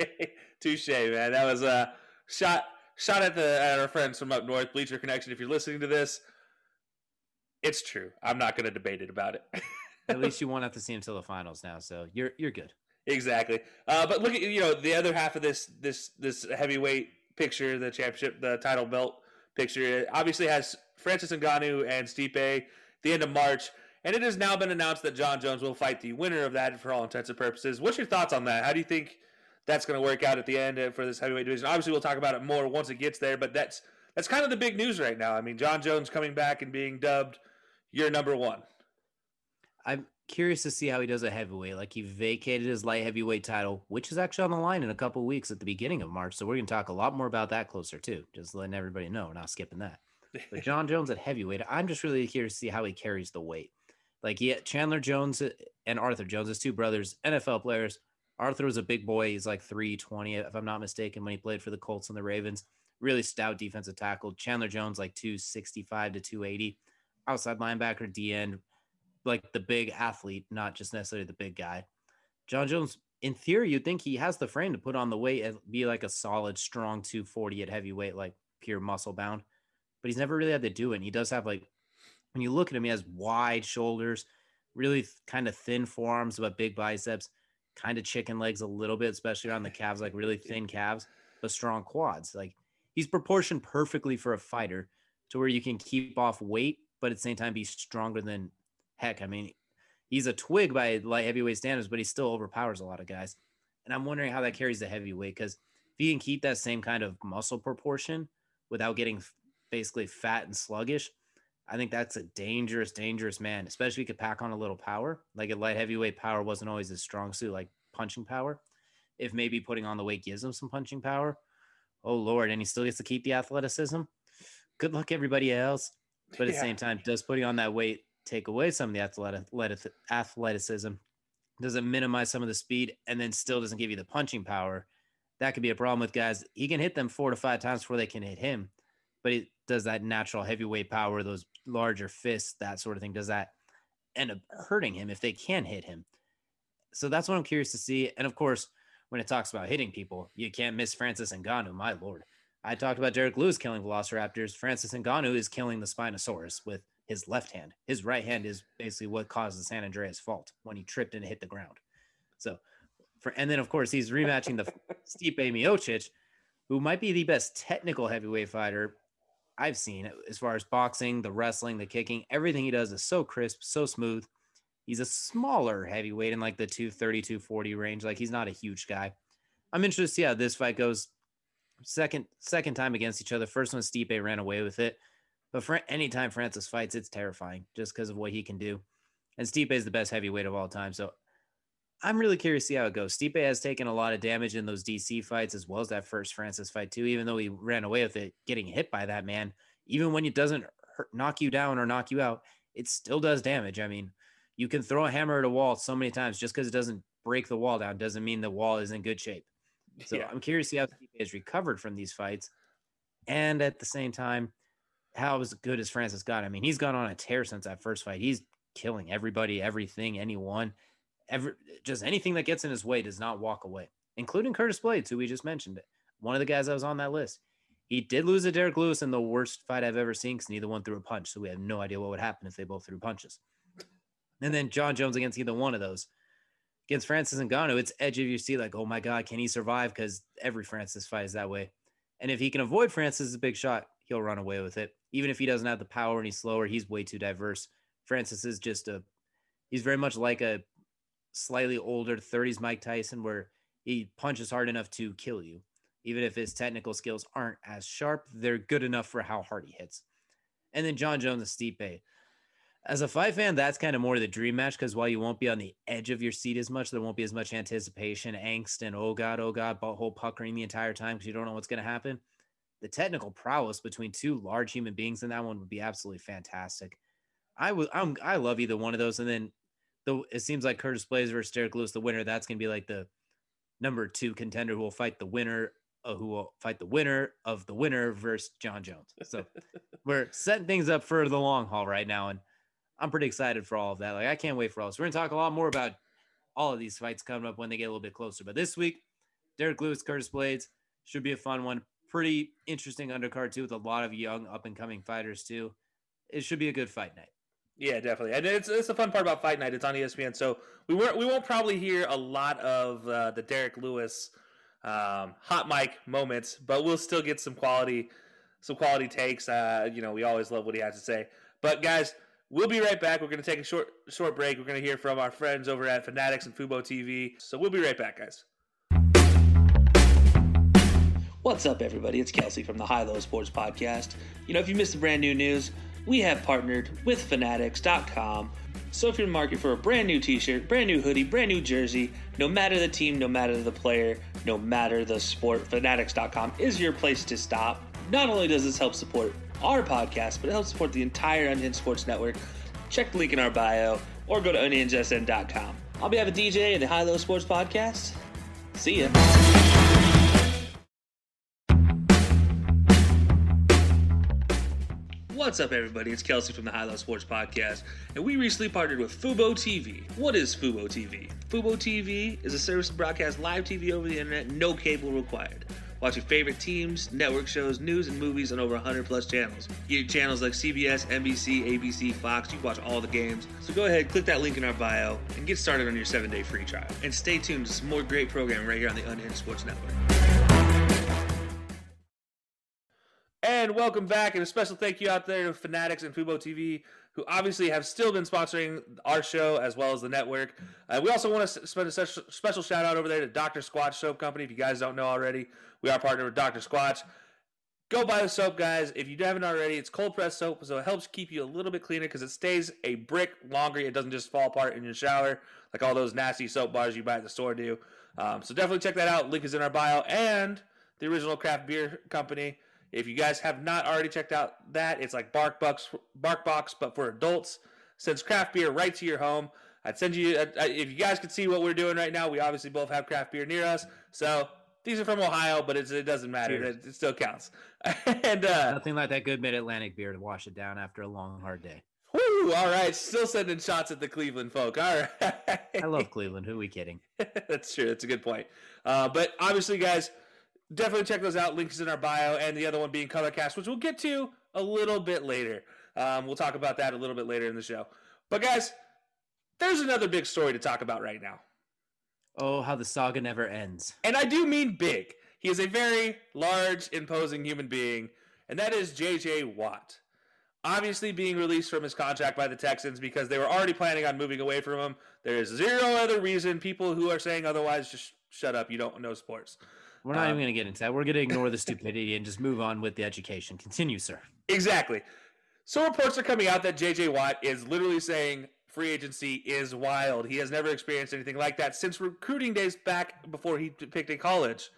touche, man. That was a shot shot at the at our friends from up north, Bleacher Connection. If you're listening to this, it's true. I'm not going to debate it about it. at least you won't have to see him until the finals now, so you're you're good. Exactly. Uh, but look at you know the other half of this this this heavyweight picture, the championship, the title belt picture. It obviously has Francis Ngannou and Stipe. The end of March. And it has now been announced that Jon Jones will fight the winner of that for all intents and purposes. What's your thoughts on that? How do you think that's going to work out at the end uh, for this heavyweight division? Obviously, we'll talk about it more once it gets there, but that's that's kind of the big news right now. I mean, Jon Jones coming back and being dubbed your number one. I'm curious to see how he does at heavyweight. Like he vacated his light heavyweight title, which is actually on the line in a couple weeks at the beginning of March. So we're going to talk a lot more about that closer too. Just letting everybody know, we're not skipping that. But Jon Jones at heavyweight, I'm just really curious to see how he carries the weight. Like yeah, Chandler Jones and Arthur Jones, his two brothers, NFL players. Arthur was a big boy. He's like 320, if I'm not mistaken, when he played for the Colts and the Ravens. Really stout defensive tackle. Chandler Jones, like 265 to 280. Outside linebacker, D end, like the big athlete, not just necessarily the big guy. Jon Jones, in theory, you'd think he has the frame to put on the weight and be like a solid, strong 240 at heavyweight, like pure muscle bound. But he's never really had to do it. And he does have like when you look at him, he has wide shoulders, really kind of thin forearms, but big biceps, kind of chicken legs a little bit, especially around the calves, like really thin calves, but strong quads. Like he's proportioned perfectly for a fighter, to where you can keep off weight, but at the same time be stronger than heck. I mean, he's a twig by light heavyweight standards, but he still overpowers a lot of guys. And I'm wondering how that carries the heavyweight because if he can keep that same kind of muscle proportion without getting basically fat and sluggish, I think that's a dangerous, dangerous man, especially if he could pack on a little power. Like a light heavyweight power wasn't always his strong suit, like punching power. If maybe putting on the weight gives him some punching power, oh Lord, and he still gets to keep the athleticism. Good luck, everybody else. But at yeah. the same time, does putting on that weight take away some of the athletic, athleticism? Does it minimize some of the speed and then still doesn't give you the punching power? That could be a problem with guys. He can hit them four to five times before they can hit him, but he does that natural heavyweight power, those larger fists, that sort of thing. Does that end up hurting him if they can hit him? So that's what I'm curious to see. And of course, when it talks about hitting people, you can't miss Francis Ngannou. My lord, I talked about Derrick Lewis killing Velociraptors. Francis Ngannou is killing the Spinosaurus with his left hand. His right hand is basically what caused the San Andreas fault when he tripped and hit the ground. So, for and then of course he's rematching the Stipe Miocic, who might be the best technical heavyweight fighter I've seen as far as boxing, the wrestling, the kicking. Everything he does is so crisp, so smooth. He's a smaller heavyweight in like the 230, 240 range. Like he's not a huge guy. I'm interested to see how this fight goes. Second, second time against each other. First one, Stipe ran away with it. But for anytime Francis fights, it's terrifying just because of what he can do. And Stipe is the best heavyweight of all time. So I'm really curious to see how it goes. Stipe has taken a lot of damage in those DC fights as well as that first Francis fight too. Even though he ran away with it, getting hit by that man, even when it doesn't hurt, knock you down or knock you out, it still does damage. I mean, you can throw a hammer at a wall so many times just because it doesn't break the wall down doesn't mean the wall is in good shape. So yeah. I'm curious to see how Stipe has recovered from these fights, and at the same time, how as good as Francis got. I mean, he's gone on a tear since that first fight. He's killing everybody, everything, anyone, ever just anything that gets in his way does not walk away, including Curtis Blaydes, who we just mentioned. One of the guys that was on that list. He did lose to Derrick Lewis in the worst fight I've ever seen because neither one threw a punch. So we have no idea what would happen if they both threw punches. And then Jon Jones against either one of those. Against Francis and Ngannou, it's edge of your seat, like, oh my God, can he survive? Because every Francis fight is that way. And if he can avoid Francis' big shot, he'll run away with it. Even if he doesn't have the power and he's slower, he's way too diverse. Francis is just a, he's very much like a slightly older 30s Mike Tyson, where he punches hard enough to kill you. Even if his technical skills aren't as sharp, they're good enough for how hard he hits. And then Jon Jones and Stipe as a fight fan, that's kind of more the dream match because while you won't be on the edge of your seat as much, there won't be as much anticipation, angst, and oh god, oh god, whole puckering the entire time because you don't know what's going to happen. The technical prowess between two large human beings in that one would be absolutely fantastic. I would, I'm, I love either one of those, and then the it seems like Curtis Blaydes versus Derrick Lewis, the winner. That's going to be like the number two contender who will fight the winner uh, who will fight the winner of the winner versus Jon Jones. So we're setting things up for the long haul right now, and I'm pretty excited for all of that. Like I can't wait for all this. We're gonna talk a lot more about all of these fights coming up when they get a little bit closer. But this week, Derrick Lewis, Curtis Blaydes should be a fun one. Pretty interesting undercard too, with a lot of young up and coming fighters too. It should be a good fight night. Yeah, definitely, and it's it's a fun part about Fight Night. It's on ESPN, so we won't we won't probably hear a lot of uh, the Derrick Lewis um, hot mic moments, but we'll still get some quality some quality takes. Uh, you know, we always love what he has to say. But guys, We'll be right back. We're going to take a short short break. We're going to hear from our friends over at Fanatics and Fubo TV. So we'll be right back, guys. What's up, everybody? It's Kelsey from the High Low Sports Podcast. You know, if you missed the brand new news, we have partnered with Fanatics.com. So if you're in the market for a brand new t-shirt, brand new hoodie, brand new jersey, no matter the team, no matter the player, no matter the sport, Fanatics.com is your place to stop. Not only does this help support our podcast, but it helps support the entire Unhinged Sports Network. Check the link in our bio or go to unhingedsn.com. I'll be having DJ and the High Low Sports Podcast. See ya. What's up, everybody? It's Kelsey from the High Low Sports Podcast, and we recently partnered with Fubo TV. What is Fubo TV? Fubo TV is a service to broadcast live TV over the internet, no cable required. Watch your favorite teams, network shows, news, and movies on over 100 plus channels. Get channels like CBS, NBC, ABC, Fox. You watch all the games. So go ahead, click that link in our bio, and get started on your seven day free trial. And stay tuned to some more great programming right here on the Unhinged Sports Network. And welcome back, and a special thank you out there to Fanatics and Fubo TV, who obviously have still been sponsoring our show as well as the network. Uh, we also want to spend a special shout out over there to Dr. Squatch Soap Company. If you guys don't know already, we are partnered with Dr. Squatch. Go buy the soap, guys. If you haven't already, it's cold pressed soap, so it helps keep you a little bit cleaner because it stays a brick longer. It doesn't just fall apart in your shower like all those nasty soap bars you buy at the store do. Um, so definitely check that out. Link is in our bio. And the original craft beer company. If you guys have not already checked out that, it's like Bark Box, Bark Box, but for adults. Sends craft beer right to your home. I'd send you if you guys could see what we're doing right now. We obviously both have craft beer near us, so these are from Ohio, but it doesn't matter. It, it, still counts. and uh, nothing like that good Mid Atlantic beer to wash it down after a long hard day. Woo! All right, still sending shots at the Cleveland folk. All right. I love Cleveland. Who are we kidding? That's true. That's a good point. Uh, but obviously, guys, definitely check those out. Links in our bio, and the other one being Colorcast, which we'll get to a little bit later. Um, we'll talk about that a little bit later in the show. But guys, there's another big story to talk about right now. Oh, how the saga never ends. And I do mean big. He is a very large, imposing human being, and that is JJ Watt. Obviously, being released from his contract by the Texans because they were already planning on moving away from him. There is zero other reason. People who are saying otherwise, just shut up. You don't know sports. We're not um, even going to get into that. We're going to ignore the stupidity and just move on with the education. Continue, sir. Exactly. So reports are coming out that JJ Watt is literally saying free agency is wild. He has never experienced anything like that since recruiting days back before he picked a college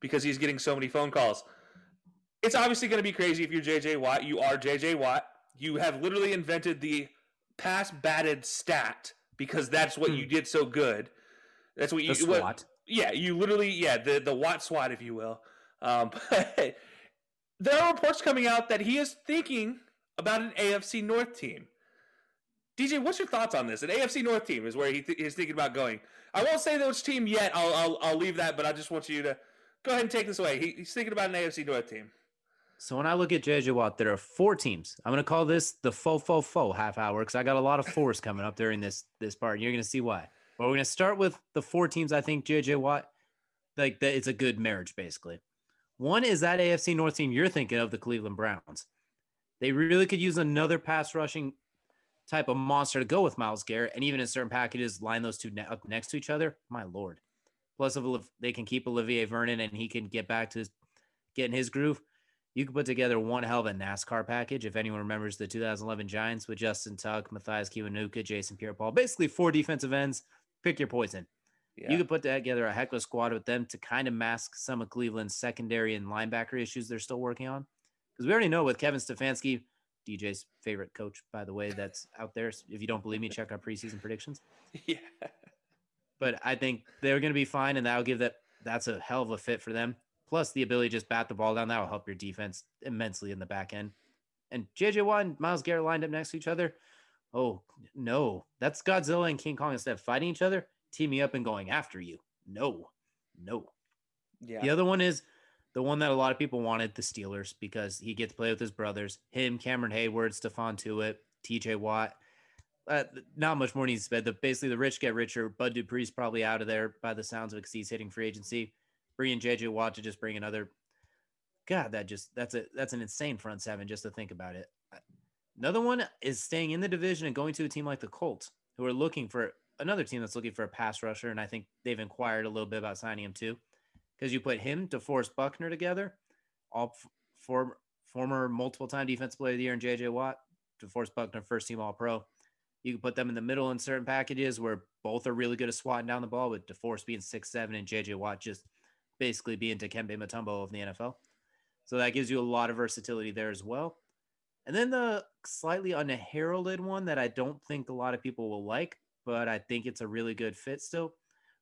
because he's getting so many phone calls. It's obviously going to be crazy if you're JJ Watt. You are JJ Watt. You have literally invented the pass batted stat because that's what hmm. you did so good. That's what you the what, yeah, you literally, yeah, the the Watt SWAT, if you will. Um, there are reports coming out that he is thinking about an AFC North team. DJ, what's your thoughts on this? An AFC North team is where he th- is thinking about going. I won't say which team yet. I'll, I'll, I'll leave that, but I just want you to go ahead and take this away. He, he's thinking about an AFC North team. So when I look at JJ Watt, there are four teams. I'm going to call this the fo fo fo half hour because I got a lot of fours coming up during this this part. And you're going to see why. Well, we're going to start with the four teams I think JJ Watt, like that it's a good marriage, basically. One is that AFC North team you're thinking of, the Cleveland Browns. They really could use another pass rushing type of monster to go with Myles Garrett, and even in certain packages, line those two ne- up next to each other. My lord! Plus, if they can keep Olivier Vernon and he can get back to getting his groove, you could put together one hell of a NASCAR package. If anyone remembers the 2011 Giants with Justin Tuck, Mathias Kiwanuka, Jason Pierre-Paul, basically four defensive ends pick your poison. Yeah. You could put together a heck of a squad with them to kind of mask some of Cleveland's secondary and linebacker issues they're still working on. Because we already know with Kevin Stefanski, DJ's favorite coach, by the way, that's out there. If you don't believe me, check our preseason predictions. Yeah. But I think they're going to be fine, and that'll give that that's a hell of a fit for them. Plus, the ability to just bat the ball down that will help your defense immensely in the back end. And JJ Watt and Myles Garrett lined up next to each other. Oh no, that's Godzilla and King Kong instead of fighting each other, teaming up and going after you. No, no. Yeah. The other one is the one that a lot of people wanted, the Steelers, because he gets to play with his brothers. Him, Cameron Heyward, Stephon Tuitt, TJ Watt. Uh, not much more needs to be said. basically, the rich get richer. Bud Dupree's probably out of there by the sounds of it because he's hitting free agency. Bringing JJ Watt to just bring another. God, that just that's a that's an insane front seven just to think about it. Another one is staying in the division and going to a team like the Colts, who are looking for another team that's looking for a pass rusher. And I think they've inquired a little bit about signing him too, because you put him, DeForest Buckner together, all for, former multiple time defensive player of the year in JJ Watt, DeForest Buckner, first team All Pro. You can put them in the middle in certain packages where both are really good at swatting down the ball, with DeForest being six seven and JJ Watt just basically being Dikembe Mutombo of the NFL. So that gives you a lot of versatility there as well. And then the slightly unheralded one that I don't think a lot of people will like, but I think it's a really good fit still,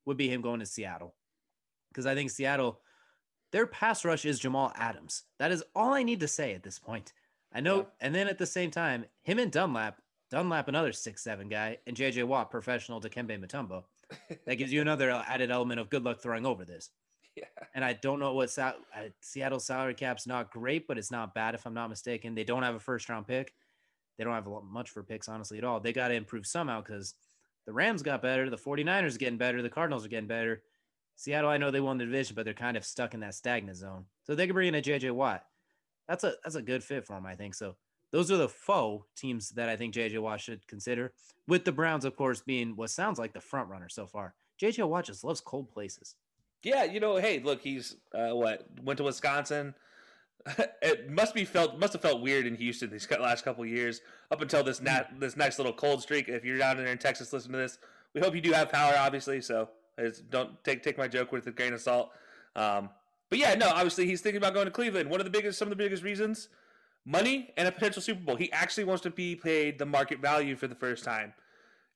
would be him going to Seattle. Because I think Seattle, their pass rush is Jamal Adams. That is all I need to say at this point. I know. Yeah. And then at the same time, him and Dunlap, Dunlap, another six seven guy, and JJ Watt, professional Dikembe Mutombo. that gives you another added element of good luck throwing over this. Yeah. And I don't know what sal- Seattle's salary cap's not great, but it's not bad if I'm not mistaken. They don't have a first round pick. They don't have much for picks, honestly, at all. They got to improve somehow because the Rams got better, the 49ers are getting better, the Cardinals are getting better. Seattle, I know they won the division, but they're kind of stuck in that stagnant zone. So they could bring in a JJ Watt. that's a that's a good fit for him, I think. So those are the foe teams that I think JJ Watt should consider. With the Browns, of course, being what sounds like the front runner so far. JJ Watt just loves cold places. Yeah, you know, hey, look, he's uh, what went to Wisconsin. it must be felt must have felt weird in Houston these last couple years up until this nat, this nice little cold streak. If you're down there in Texas, listen to this. We hope you do have power, obviously. So don't take take my joke with a grain of salt. Um, but yeah, no, obviously he's thinking about going to Cleveland. One of the biggest, some of the biggest reasons, money and a potential Super Bowl. He actually wants to be paid the market value for the first time,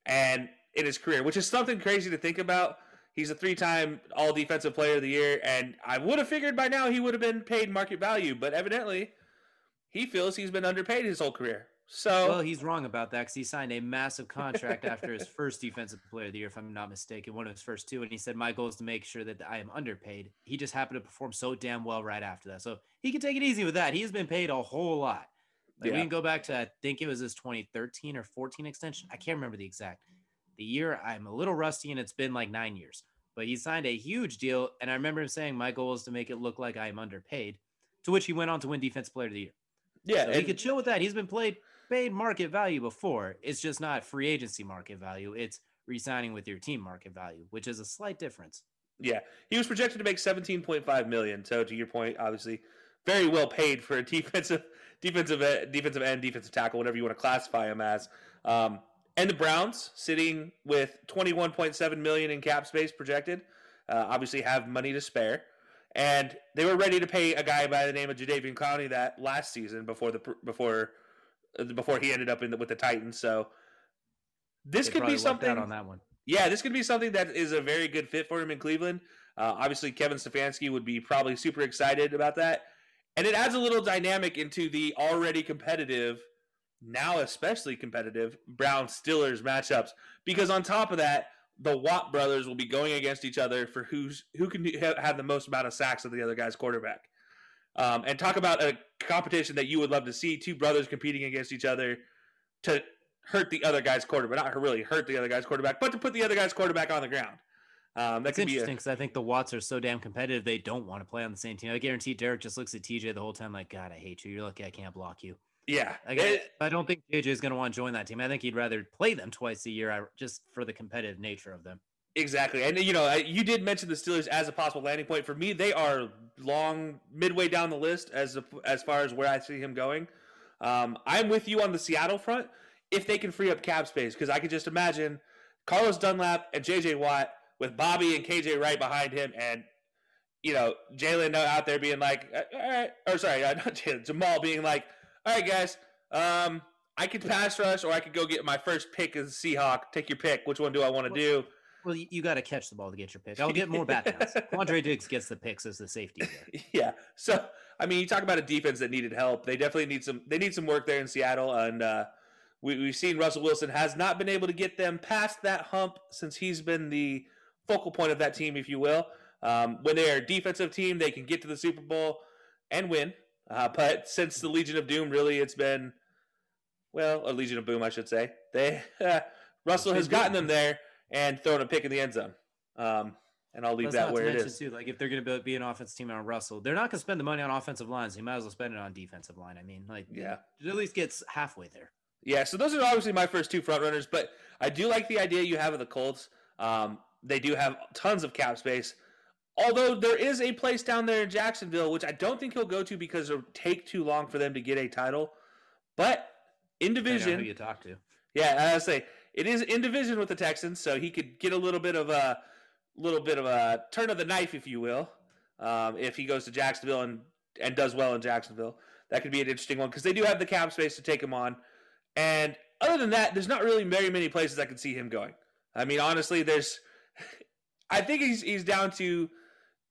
and in his career, which is something crazy to think about. He's a three-time All Defensive Player of the Year, and I would have figured by now he would have been paid market value, but evidently, he feels he's been underpaid his whole career. So well, he's wrong about that because he signed a massive contract after his first defensive player of the year, if I'm not mistaken, one of his first two. And he said, "My goal is to make sure that I am underpaid." He just happened to perform so damn well right after that, so he can take it easy with that. He has been paid a whole lot. Like yeah. we can go back to I think it was his 2013 or 14 extension. I can't remember the exact the year. I'm a little rusty, and it's been like nine years. But he signed a huge deal, and I remember him saying, "My goal is to make it look like I am underpaid." To which he went on to win Defensive Player of the Year. Yeah, so and- he could chill with that. He's been played paid market value before. It's just not free agency market value. It's re-signing with your team market value, which is a slight difference. Yeah, he was projected to make 17.5 million. So to your point, obviously, very well paid for a defensive, defensive, defensive end, defensive tackle, whatever you want to classify him as. Um, and the Browns sitting with 21.7 million in cap space projected, uh, obviously have money to spare. And they were ready to pay a guy by the name of Jadeveon Clowney that last season before the before uh, before he ended up in the, with the Titans. So this they could be something on that one. Yeah, this could be something that is a very good fit for him in Cleveland. Uh, obviously, Kevin Stefanski would be probably super excited about that, and it adds a little dynamic into the already competitive, now especially competitive Brown Steelers matchups. Because on top of that, the Watt brothers will be going against each other for who's who can have the most amount of sacks of the other guy's quarterback um, and talk about a competition that you would love to see two brothers competing against each other to hurt the other guy's quarterback, but not really hurt the other guy's quarterback, but to put the other guy's quarterback on the ground. Um, That's interesting because I think the Watts are so damn competitive they don't want to play on the same team. I guarantee Derek just looks at TJ the whole time like, God, I hate you. You're lucky I can't block you. Yeah, I, it, I don't think JJ is going to want to join that team. I think he'd rather play them twice a year, just for the competitive nature of them. Exactly, and you know, you did mention the Steelers as a possible landing point for me. They are long, midway down the list as a, as far as where I see him going. Um, I'm with you on the Seattle front if they can free up cap space because I could just imagine Carlos Dunlap and J.J. Watt with Bobby and KJ right behind him, and you know Jalen out there being like, uh, all right, or sorry, uh, not Jalen, Jamal being like, all right, guys, um, I could pass rush or I could go get my first pick as a Seahawk. Take your pick. Which one do I want to do? Well, you, got to catch the ball to get your pick. I'll get more bat pass. Quandre Diggs gets the picks as the safety. There. Yeah. So I mean, you talk about a defense that needed help. They definitely need some. They need some work there in Seattle, and uh, we, we've seen Russell Wilson has not been able to get them past that hump since he's been the focal point of that team, if you will. Um, when they are a defensive team, they can get to the Super Bowl and win. Uh, but since the Legion of Doom, really, it's been well, a Legion of Boom, I should say. They uh, Russell has gotten them there and throwing a pick in the end zone. Um, and I'll leave that where it is. Too, like if they're going to be an offensive team on Russell, they're not going to spend the money on offensive lines. You might as well spend it on defensive line. I mean, like yeah, at least gets halfway there. Yeah, so those are obviously my first two front runners, but I do like the idea you have of the Colts. Um, they do have tons of cap space. Although there is a place down there in Jacksonville, which I don't think he'll go to because it'll take too long for them to get a title. But in division, you talk to? Yeah, I say it is in division with the Texans, so he could get a little bit of a little bit of a turn of the knife, if you will, um, if he goes to Jacksonville and and does well in Jacksonville. That could be an interesting one because they do have the cap space to take him on. And other than that, there's not really very many places I can see him going. I mean, honestly, there's. I think he's he's down to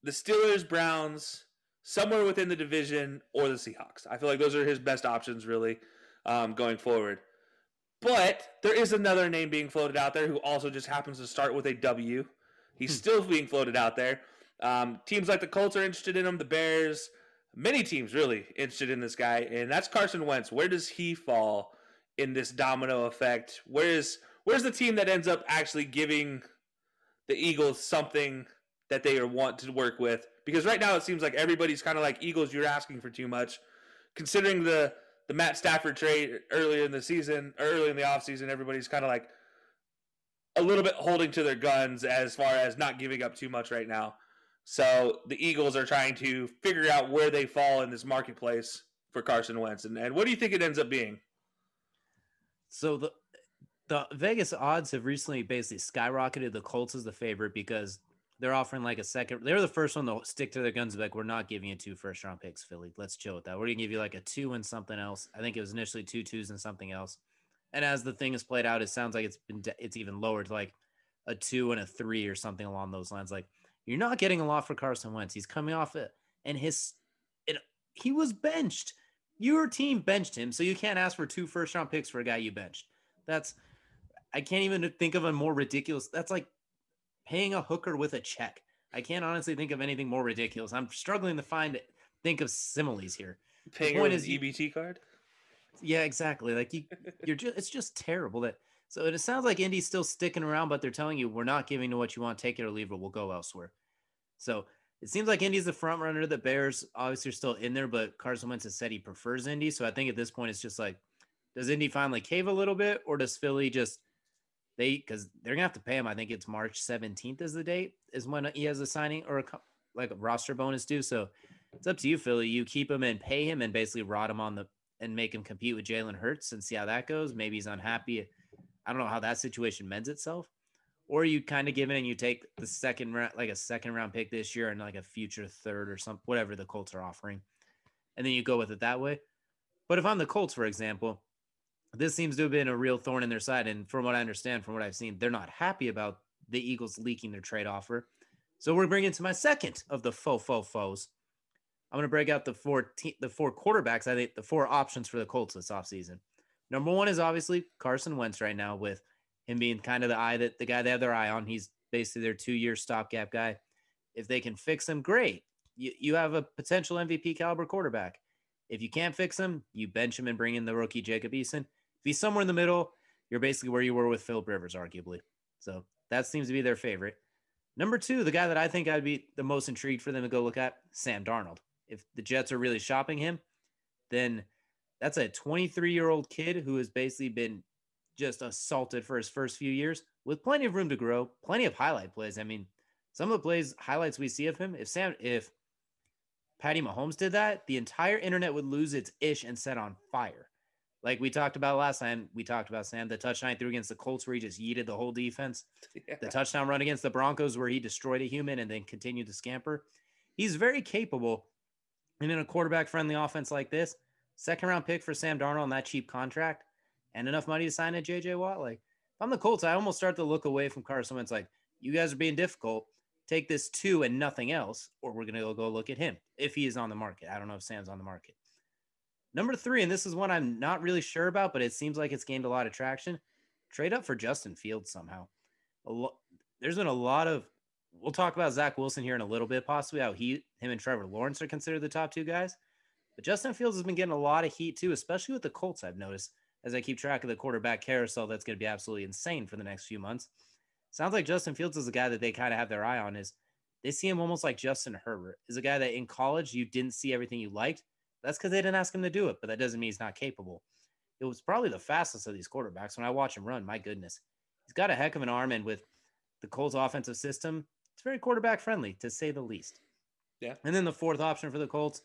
the Steelers, Browns, somewhere within the division, or the Seahawks. I feel like those are his best options, really, um, going forward. But there is another name being floated out there who also just happens to start with a W. He's hmm. still being floated out there. Um, teams like the Colts are interested in him, the Bears, many teams really interested in this guy, and that's Carson Wentz. Where does he fall in this domino effect? Where's where's the team that ends up actually giving the Eagles something that they want to work with? Because right now it seems like everybody's kind of like Eagles, you're asking for too much. considering the the Matt Stafford trade earlier in the season, early in the offseason, everybody's kind of like a little bit holding to their guns as far as not giving up too much right now. So the Eagles are trying to figure out where they fall in this marketplace for Carson Wentz. And, and what do you think it ends up being? So the the Vegas odds have recently basically skyrocketed. The Colts as the favorite because they're offering like a second. They're the first one to stick to their guns. Like we're not giving you two first round picks, Philly. Let's chill with that. We're gonna give you like a two and something else. I think it was initially two twos and something else. And as the thing has played out, it sounds like it's been it's even lower to like a two and a three or something along those lines. Like you're not getting a lot for Carson Wentz. He's coming off it, and his it, he was benched. Your team benched him, so you can't ask for two first round picks for a guy you benched. That's I can't even think of a more ridiculous. That's like paying a hooker with a check. I can't honestly think of anything more ridiculous. I'm struggling to find think of similes here. Paying the point is EBT card. Yeah, exactly. Like you, you're just it's just terrible that. So it sounds like Indy's still sticking around, but they're telling you we're not giving you what you want. Take it or leave it. We'll go elsewhere. So it seems like Indy's the front runner. The Bears obviously are still in there, but Carson Wentz has said he prefers Indy. So I think at this point it's just like, does Indy finally cave a little bit, or does Philly just they because they're gonna have to pay him? I think it's March 17th is the date is when he has a signing or a like a roster bonus due. So it's up to you, Philly. You keep him and pay him and basically rot him on the and make him compete with Jalen Hurts and see how that goes. Maybe he's unhappy. I don't know how that situation mends itself or you kind of give in and you take the second round, like a second round pick this year and like a future third or some whatever the Colts are offering, and then you go with it that way. But if I'm the Colts, for example, this seems to have been a real thorn in their side, and from what I understand, from what I've seen, they're not happy about the Eagles leaking their trade offer. So we're bringing to my second of the faux faux foes. I'm going to break out the four te- the four quarterbacks. I think the four options for the Colts this offseason. Number one is obviously Carson Wentz right now with him being kind of the eye that the guy they have their eye on. He's basically their two year stopgap guy. If they can fix him, great. You, you have a potential MVP caliber quarterback. If you can't fix him, you bench him and bring in the rookie Jacob Eason. He's somewhere in the middle, you're basically where you were with Philip Rivers, arguably. So that seems to be their favorite. Number two, the guy that I think I'd be the most intrigued for them to go look at, Sam Darnold. If the Jets are really shopping him, then that's a 23 year old kid who has basically been just assaulted for his first few years with plenty of room to grow, plenty of highlight plays. I mean, some of the plays highlights we see of him, if Sam if Patty Mahomes did that, the entire internet would lose its ish and set on fire. Like we talked about last time, we talked about Sam, the touchdown threw against the Colts where he just yeeted the whole defense. Yeah. The touchdown run against the Broncos where he destroyed a human and then continued to scamper. He's very capable. And in a quarterback friendly offense like this, second round pick for Sam Darnold on that cheap contract, and enough money to sign a JJ Watt. Like if I'm the Colts, I almost start to look away from Carson Wentz. Like you guys are being difficult. Take this two and nothing else, or we're gonna go look at him if he is on the market. I don't know if Sam's on the market. Number three, and this is one I'm not really sure about, but it seems like it's gained a lot of traction. Trade up for Justin Fields somehow. Lo- there's been a lot of. We'll talk about Zach Wilson here in a little bit, possibly how he, him, and Trevor Lawrence are considered the top two guys. But Justin Fields has been getting a lot of heat too, especially with the Colts. I've noticed as I keep track of the quarterback carousel that's going to be absolutely insane for the next few months. Sounds like Justin Fields is a guy that they kind of have their eye on. Is they see him almost like Justin Herbert, is a guy that in college you didn't see everything you liked. That's because they didn't ask him to do it, but that doesn't mean he's not capable. It was probably the fastest of these quarterbacks. When I watch him run, my goodness, he's got a heck of an arm, and with the Colts offensive system, it's very quarterback friendly to say the least. Yeah. And then the fourth option for the Colts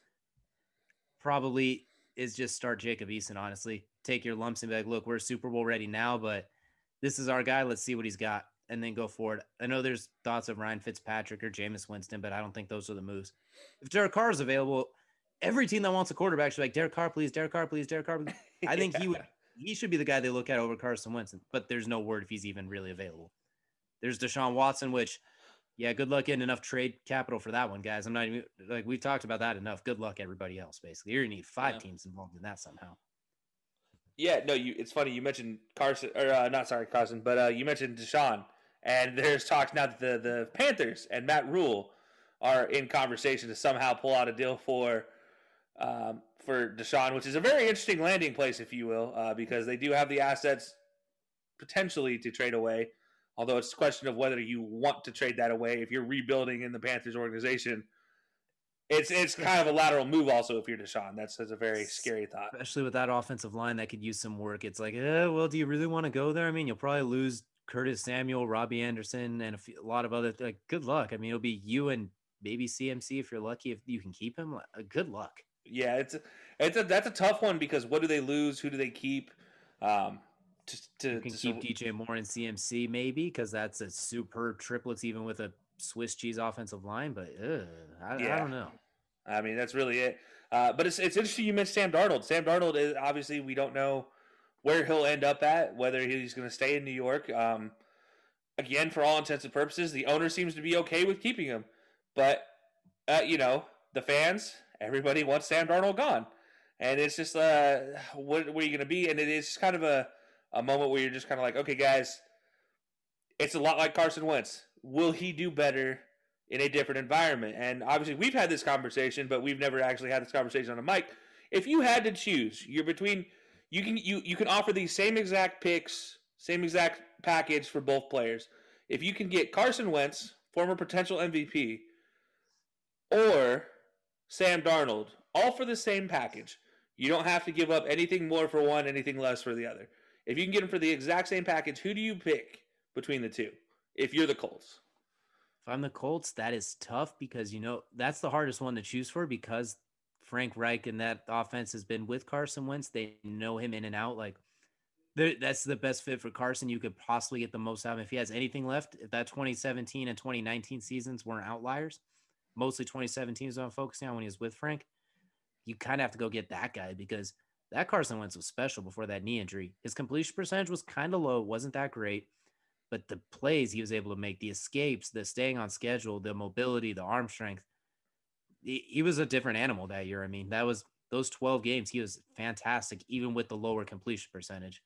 probably is just start Jacob Eason, honestly take your lumps and be like, look, we're Super Bowl ready now, but this is our guy. Let's see what he's got and then go forward. I know there's thoughts of Ryan Fitzpatrick or Jameis Winston, but I don't think those are the moves. If Derek Carr is available, every team that wants a quarterback should be like, Derek Carr, please, Derek Carr, please, Derek Carr. Please. I think yeah. he would he should be the guy they look at over Carson Wentz, but there's no word if he's even really available. There's Deshaun Watson, which yeah, good luck getting enough trade capital for that one, guys. I'm not even like we've talked about that enough. Good luck, everybody else. Basically, you're gonna need five yeah. teams involved in that somehow. Yeah, no, you. It's funny you mentioned Carson, or uh, not sorry Carson, but uh, you mentioned Deshaun, and there's talks now that the the Panthers and Matt Rhule are in conversation to somehow pull out a deal for um, for Deshaun, which is a very interesting landing place, if you will, uh, because they do have the assets potentially to trade away. Although it's a question of whether you want to trade that away if you're rebuilding in the Panthers organization. it's it's kind of a lateral move also if you're Deshaun. That's, that's a very scary thought. Especially with that offensive line that could use some work. It's like, eh, well, do you really want to go there? I mean, you'll probably lose Curtis Samuel, Robbie Anderson, and a, few, a lot of other. Like, good luck. I mean, it'll be you and maybe CMC if you're lucky if you can keep him. Good luck. Yeah, it's a, it's a that's a tough one because what do they lose? Who do they keep? Um, to, to, to, keep DJ Moore and CMC maybe because that's a superb triplets even with a Swiss cheese offensive line. But ugh, I, yeah. I, don't know. I mean, that's really it. Uh, but it's it's interesting you mentioned Sam Darnold. Sam Darnold is obviously we don't know where he'll end up at, whether he's going to stay in New York. Um, again, for all intents and purposes, the owner seems to be okay with keeping him. But uh, you know, the fans, everybody wants Sam Darnold gone, and it's just uh, what, what are you going to be? And it is kind of a a moment where you're just kind of like, okay, guys, it's a lot like Carson Wentz. Will he do better in a different environment? And obviously, we've had this conversation, but we've never actually had this conversation on a mic. If you had to choose, you're between you can you you can offer these same exact picks, same exact package for both players. If you can get Carson Wentz, former potential MVP, or Sam Darnold, all for the same package. You don't have to give up anything more for one, anything less for the other. If you can get them for the exact same package, who do you pick between the two? If you're the Colts. If I'm the Colts, that is tough because you know that's the hardest one to choose for because Frank Reich and that offense has been with Carson Wentz. They know him in and out. Like that's the best fit for Carson. You could possibly get the most out of him if he has anything left. If that 2017 and 2019 seasons weren't outliers, mostly 2017 is what I'm focusing on when he was with Frank. You kind of have to go get that guy because that Carson Wentz was special before that knee injury. His completion percentage was kind of low, wasn't that great, but the plays he was able to make, the escapes, the staying on schedule, the mobility, the arm strength, he, he was a different animal that year. I mean, that was those 12 games, he was fantastic, even with the lower completion percentage.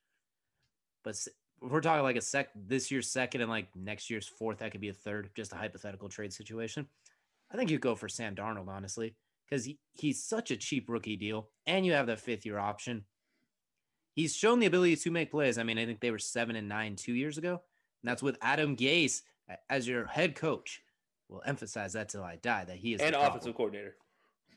But we're talking like a sec this year's second and like next year's fourth, that could be a third, just a hypothetical trade situation. I think you go for Sam Darnold, honestly because he, he's such a cheap rookie deal, and you have the fifth year option. He's shown the ability to make plays. I mean, I think they were seven and nine two years ago, and that's with Adam Gase as your head coach. We'll emphasize that till I die that he is and offensive coordinator.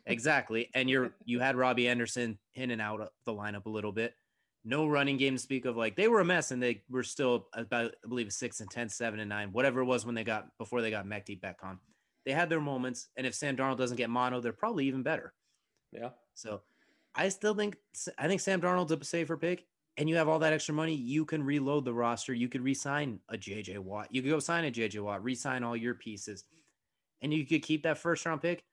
Exactly, and you're you had Robbie Anderson in and out of the lineup a little bit. No running game to speak of. Like they were a mess, and they were still about I believe six and 10, 7 and nine, whatever it was when they got before they got Mehdi back on they had their moments, and if Sam Darnold doesn't get mono, they're probably even better. Yeah. So I still think I think Sam Darnold's a safer pick, and you have all that extra money, you can reload the roster. You could re-sign a JJ Watt. You could go sign a JJ Watt, re-sign all your pieces, and you could keep that first round pick.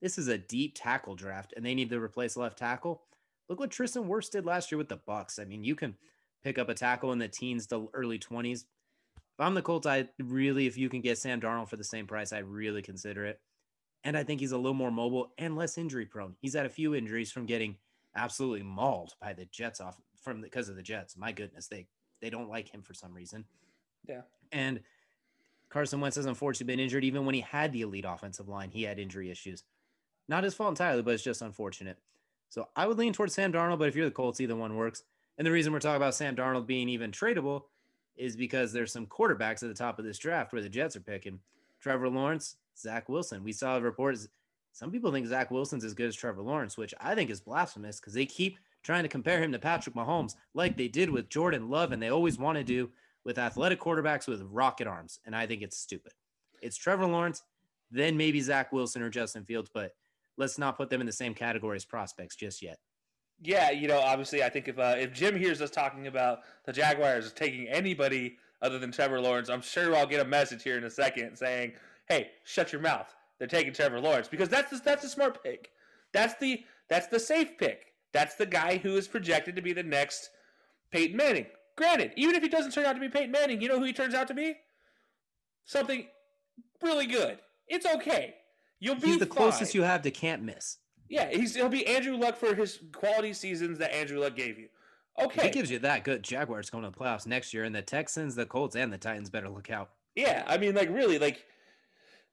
This is a deep tackle draft, and they need to replace left tackle. Look what Tristan Wirfs did last year with the Bucs. I mean, you can pick up a tackle in the teens to early 20s, if I'm the Colts, I really, if you can get Sam Darnold for the same price, I really consider it. And I think he's a little more mobile and less injury prone. He's had a few injuries from getting absolutely mauled by the Jets off from because of the Jets. My goodness, they they don't like him for some reason. Yeah. And Carson Wentz has unfortunately been injured. Even when he had the elite offensive line, he had injury issues. Not his fault entirely, but it's just unfortunate. So I would lean towards Sam Darnold, but if you're the Colts, either one works. And the reason we're talking about Sam Darnold being even tradable is because there's some quarterbacks at the top of this draft where the Jets are picking. Trevor Lawrence, Zach Wilson. We saw reports. Some people think Zach Wilson's as good as Trevor Lawrence, which I think is blasphemous because they keep trying to compare him to Patrick Mahomes like they did with Jordan Love, and they always want to do with athletic quarterbacks with rocket arms. And I think it's stupid. It's Trevor Lawrence, then maybe Zach Wilson or Justin Fields, but let's not put them in the same category as prospects just yet yeah, you know, obviously, I think if uh, if Jim hears us talking about the Jaguars taking anybody other than Trevor Lawrence, I'm sure I'll get a message here in a second saying, "Hey, shut your mouth. They're taking Trevor Lawrence because that's the, that's a smart pick. That's the that's the safe pick. That's the guy who is projected to be the next Peyton Manning. Granted, even if he doesn't turn out to be Peyton Manning, you know who he turns out to be? Something really good. It's okay. You'll be He's the fine. closest you have to can't miss. Yeah, he's he'll be Andrew Luck for his quality seasons that Andrew Luck gave you. Okay, he gives you that good. Jaguars going to the playoffs next year, and the Texans, the Colts, and the Titans better look out. Yeah, I mean, like really, like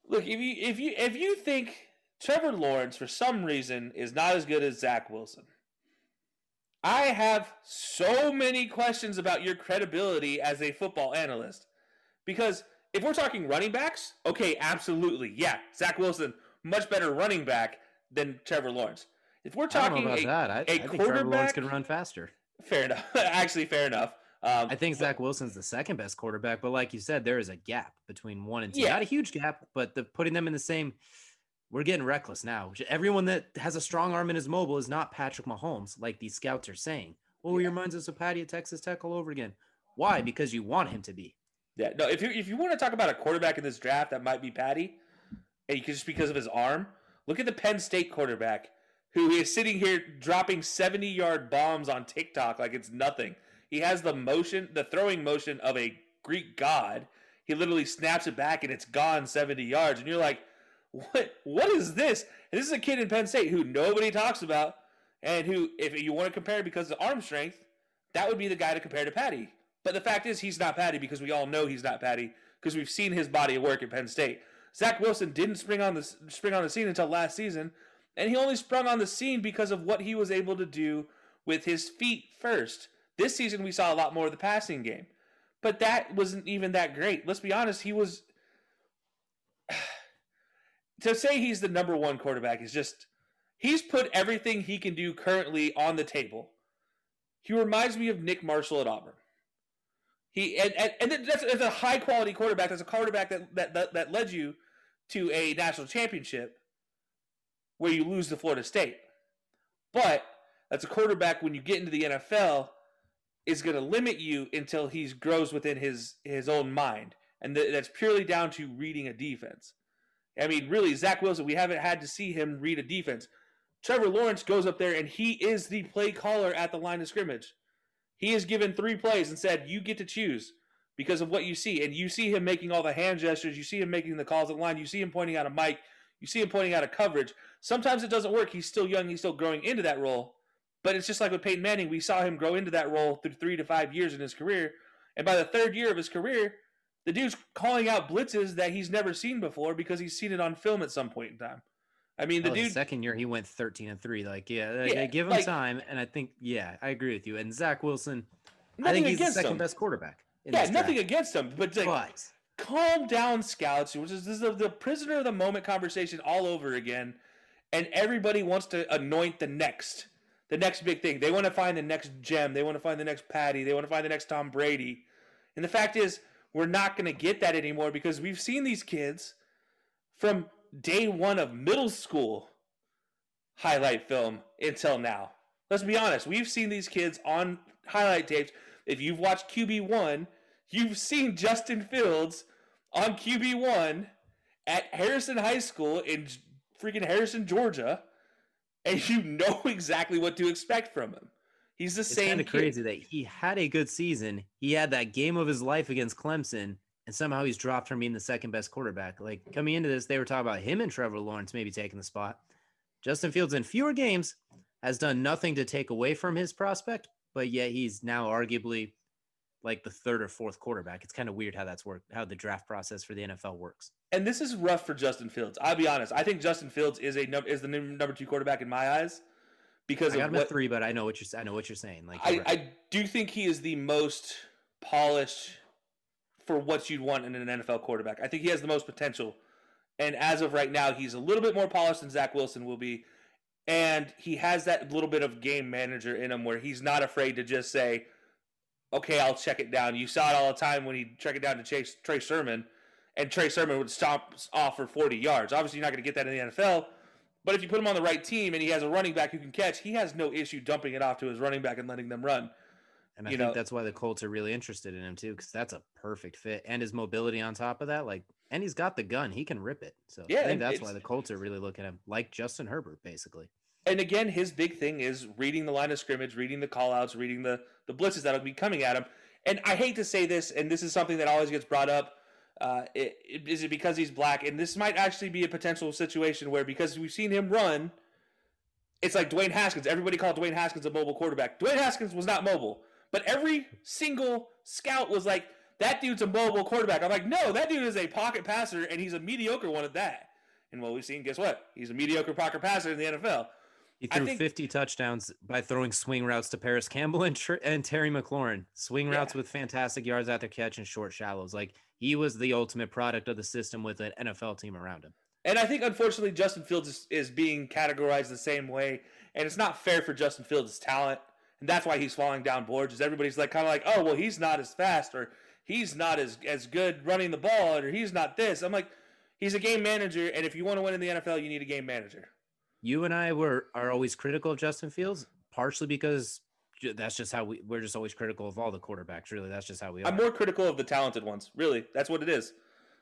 look if you if you if you think Trevor Lawrence for some reason is not as good as Zach Wilson, I have so many questions about your credibility as a football analyst because if we're talking running backs, okay, absolutely, yeah, Zach Wilson much better running back than Trevor Lawrence. If we're I don't know talking about a, that. I, a I think Trevor Lawrence can run faster. fair enough. Actually, fair enough. Um, I think Zach Wilson's the second best quarterback, but like you said, there is a gap between one and two. Yeah. Not a huge gap, but the putting them in the same. We're getting reckless now. Everyone that has a strong arm and is mobile is not Patrick Mahomes, like these scouts are saying. Oh, he reminds us of Patty at Texas Tech all over again. Why? Because you want him to be. Yeah, no. If you if you want to talk about a quarterback in this draft that might be Patty, and just because of his arm, look at the Penn State quarterback who is sitting here dropping seventy yard bombs on TikTok like it's nothing. He has the motion, the throwing motion of a Greek god. He literally snaps it back and it's gone seventy yards, and you're like, what? What is this? And this is a kid in Penn State who nobody talks about, and who, if you want to compare because of arm strength, that would be the guy to compare to Patty. But the fact is, he's not Patty because we all know he's not Patty because we've seen his body of work at Penn State. Zach Wilson didn't spring on the spring on the scene until last season, and he only sprung on the scene because of what he was able to do with his feet first. This season, we saw a lot more of the passing game, but that wasn't even that great. Let's be honest, he was. to say he's the number one quarterback is just he's put everything he can do currently on the table. He reminds me of Nick Marshall at Auburn. He and and, and that's, that's a high quality quarterback. That's a quarterback that, that that that led you to a national championship where you lose to Florida State. But that's a quarterback when you get into the NFL is going to limit you until he grows within his his own mind, and th- that's purely down to reading a defense. I mean, really, Zach Wilson, we haven't had to see him read a defense. Trevor Lawrence goes up there and he is the play caller at the line of scrimmage. He is given three plays and said, You get to choose because of what you see. And you see him making all the hand gestures. You see him making the calls at the line. You see him pointing out a mic. You see him pointing out a coverage. Sometimes it doesn't work. He's still young. He's still growing into that role. But it's just like with Peyton Manning. We saw him grow into that role through three to five years in his career. And by the third year of his career, the dude's calling out blitzes that he's never seen before because he's seen it on film at some point in time. I mean, the Oh, dude. second year he went 13 and 3. Like, yeah, Yeah, give him like- time. And I think, yeah, I agree with you. And Zach Wilson, I think he's the second him. best quarterback. Yeah, nothing against him, but like, But calm down, scouts. Which is this is the, the prisoner of the moment conversation all over again, and everybody wants to anoint the next, the next big thing. They want to find the next gem. They want to find the next Patty. They want to find the next Tom Brady. And the fact is, we're not going to get that anymore because we've seen these kids from day one of middle school highlight film until now. Let's be honest. We've seen these kids on highlight tapes. If you've watched QB1, you've seen Justin Fields on QB1 at Harrison High School in freaking Harrison, Georgia, and you know exactly what to expect from him. He's the it's same kind of crazy that he had a good season. He had that game of his life against Clemson, and somehow he's dropped from being the second best quarterback. Like coming into this, they were talking about him and Trevor Lawrence maybe taking the spot. Justin Fields in fewer games has done nothing to take away from his prospect, but yet he's now arguably like the third or fourth quarterback. It's kind of weird how that's worked, how the draft process for the NFL works. And this is rough for Justin Fields. I'll be honest. I think Justin Fields is a num- is the number two quarterback in my eyes because I got him what three, but I know what you're I know what you're saying. Like you're right. I do think he is the most polished for what you'd want in an NFL quarterback. I think he has the most potential. And as of right now, he's a little bit more polished than Zach Wilson will be. And he has that little bit of game manager in him where he's not afraid to just say, okay, I'll check it down. You saw it all the time when he'd check it down to Chase, Trey Sermon, and Trey Sermon would stomp off for 40 yards. Obviously, you're not going to get that in the NFL. But if you put him on the right team and he has a running back who can catch, he has no issue dumping it off to his running back and letting them run. And I you think know- that's why the Colts are really interested in him too, because that's a perfect fit. And his mobility on top of that, like, and he's got the gun; he can rip it. So Yeah, I think that's why the Colts are really looking at him, like Justin Herbert, basically. And again, his big thing is reading the line of scrimmage, reading the callouts, reading the, the blitzes that'll be coming at him. And I hate to say this, and this is something that always gets brought up. Uh, it, it- is it because he's black? And this might actually be a potential situation where because we've seen him run, it's like Dwayne Haskins. Everybody called Dwayne Haskins a mobile quarterback. Dwayne Haskins was not mobile, but every single scout was like, that dude's a mobile quarterback. I'm like, no, that dude is a pocket passer, and he's a mediocre one at that. And what we've seen, guess what? He's a mediocre pocket passer in the NFL. He threw think- 50 touchdowns by throwing swing routes to Parris Campbell and, and Terry McLaurin. Swing Yeah. routes with fantastic yards after catch and short shallows. Like he was the ultimate product of the system with an NFL team around him. And I think unfortunately Justin Fields is, is being categorized the same way, and it's not fair for Justin Fields' talent, and that's why he's falling down boards. Is everybody's like kind of like, oh well, he's not as fast, or he's not as as good running the ball, or he's not this. I'm like, he's a game manager, and if you want to win in the NFL, you need a game manager. You and I were are always critical of Justin Fields, partially because that's just how we we're just always critical of all the quarterbacks. Really, that's just how we are. I'm more critical of the talented ones. Really, that's what it is.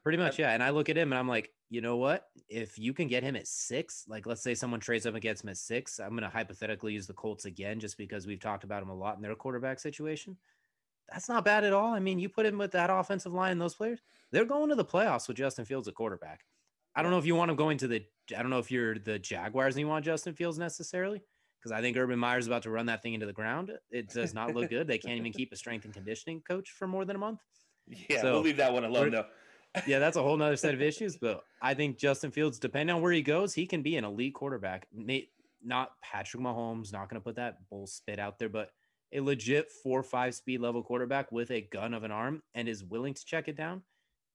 Pretty much, yeah. And I look at him and I'm like, you know what? If you can get him at six, like let's say someone trades up and gets him at six, I'm going to hypothetically use the Colts again, just because we've talked about him a lot in their quarterback situation. That's not bad at all. I mean, you put him with that offensive line and those players, they're going to the playoffs with Justin Fields at quarterback. I don't know if you want him going to the, I don't know if you're the Jaguars and you want Justin Fields necessarily, because I think Urban Meyer's about to run that thing into the ground. It does not look good. They can't even keep a strength and conditioning coach for more than a month. Yeah, so, we'll leave that one alone though yeah, that's a whole nother set of issues. But I think Justin Fields, depending on where he goes, he can be an elite quarterback. Not Patrick Mahomes, not going to put that bull spit out there, but a legit four five speed level quarterback with a gun of an arm and is willing to check it down.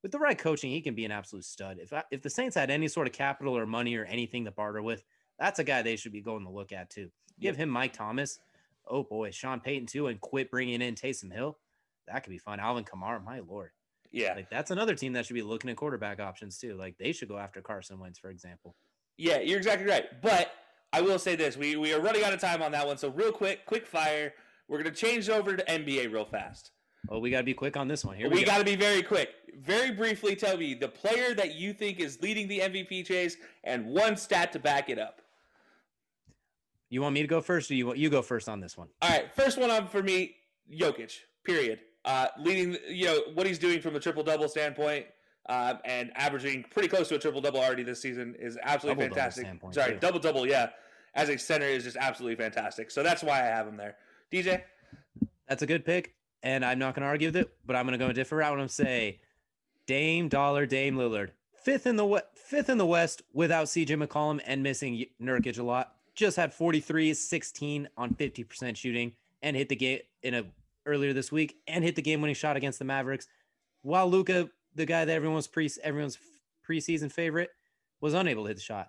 With the right coaching, he can be an absolute stud. If I, if the Saints had any sort of capital or money or anything to barter with, that's a guy they should be going to look at too. Give him Mike Thomas. Oh boy, Sean Payton too, and quit bringing in Taysom Hill. That could be fun. Alvin Kamara, my lord. Yeah. Like that's another team that should be looking at quarterback options too. Like they should go after Carson Wentz, for example. Yeah, you're exactly right. But I will say this: we we are running out of time on that one. So real quick, quick fire. We're gonna change over to NBA real fast. Oh, we gotta be quick on this one. Here we, we gotta be very quick. Very briefly, tell me the player that you think is leading the MVP chase and one stat to back it up. You want me to go first, or you want you go first on this one? All right, first one on for me, Jokic. Period uh, leading, you know, what he's doing from a triple double standpoint. Uh, and averaging pretty close to a triple double already this season is absolutely double fantastic. Sorry, too. double double, yeah. As a center is just absolutely fantastic. So that's why I have him there. DJ, that's a good pick, and I'm not going to argue with it, but I'm going to go a different route and say Dame Dollar, Dame Lillard, fifth in the fifth in the West without CJ McCollum and missing Nurkic a lot. Just had 43, 16 on 50% shooting and hit the game in a earlier this week and hit the game-winning shot against the Mavericks, while Luka, the guy that everyone's pre everyone's preseason favorite, was unable to hit the shot.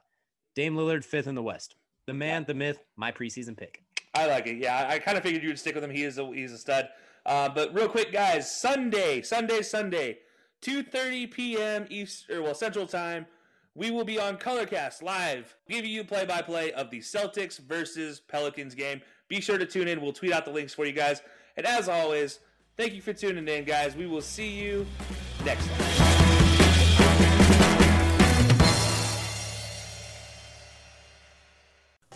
Dame Lillard fifth in the West. The man, the myth, my preseason pick. I like it. Yeah, I kind of figured you would stick with him. He is a he's a stud. Uh, but real quick, guys, Sunday, Sunday, Sunday, 2:30 p.m. Eastern, well Central Time. We will be on Colorcast live, giving you play-by-play of the Celtics versus Pelicans game. Be sure to tune in. We'll tweet out the links for you guys. And as always, thank you for tuning in, guys. We will see you next time.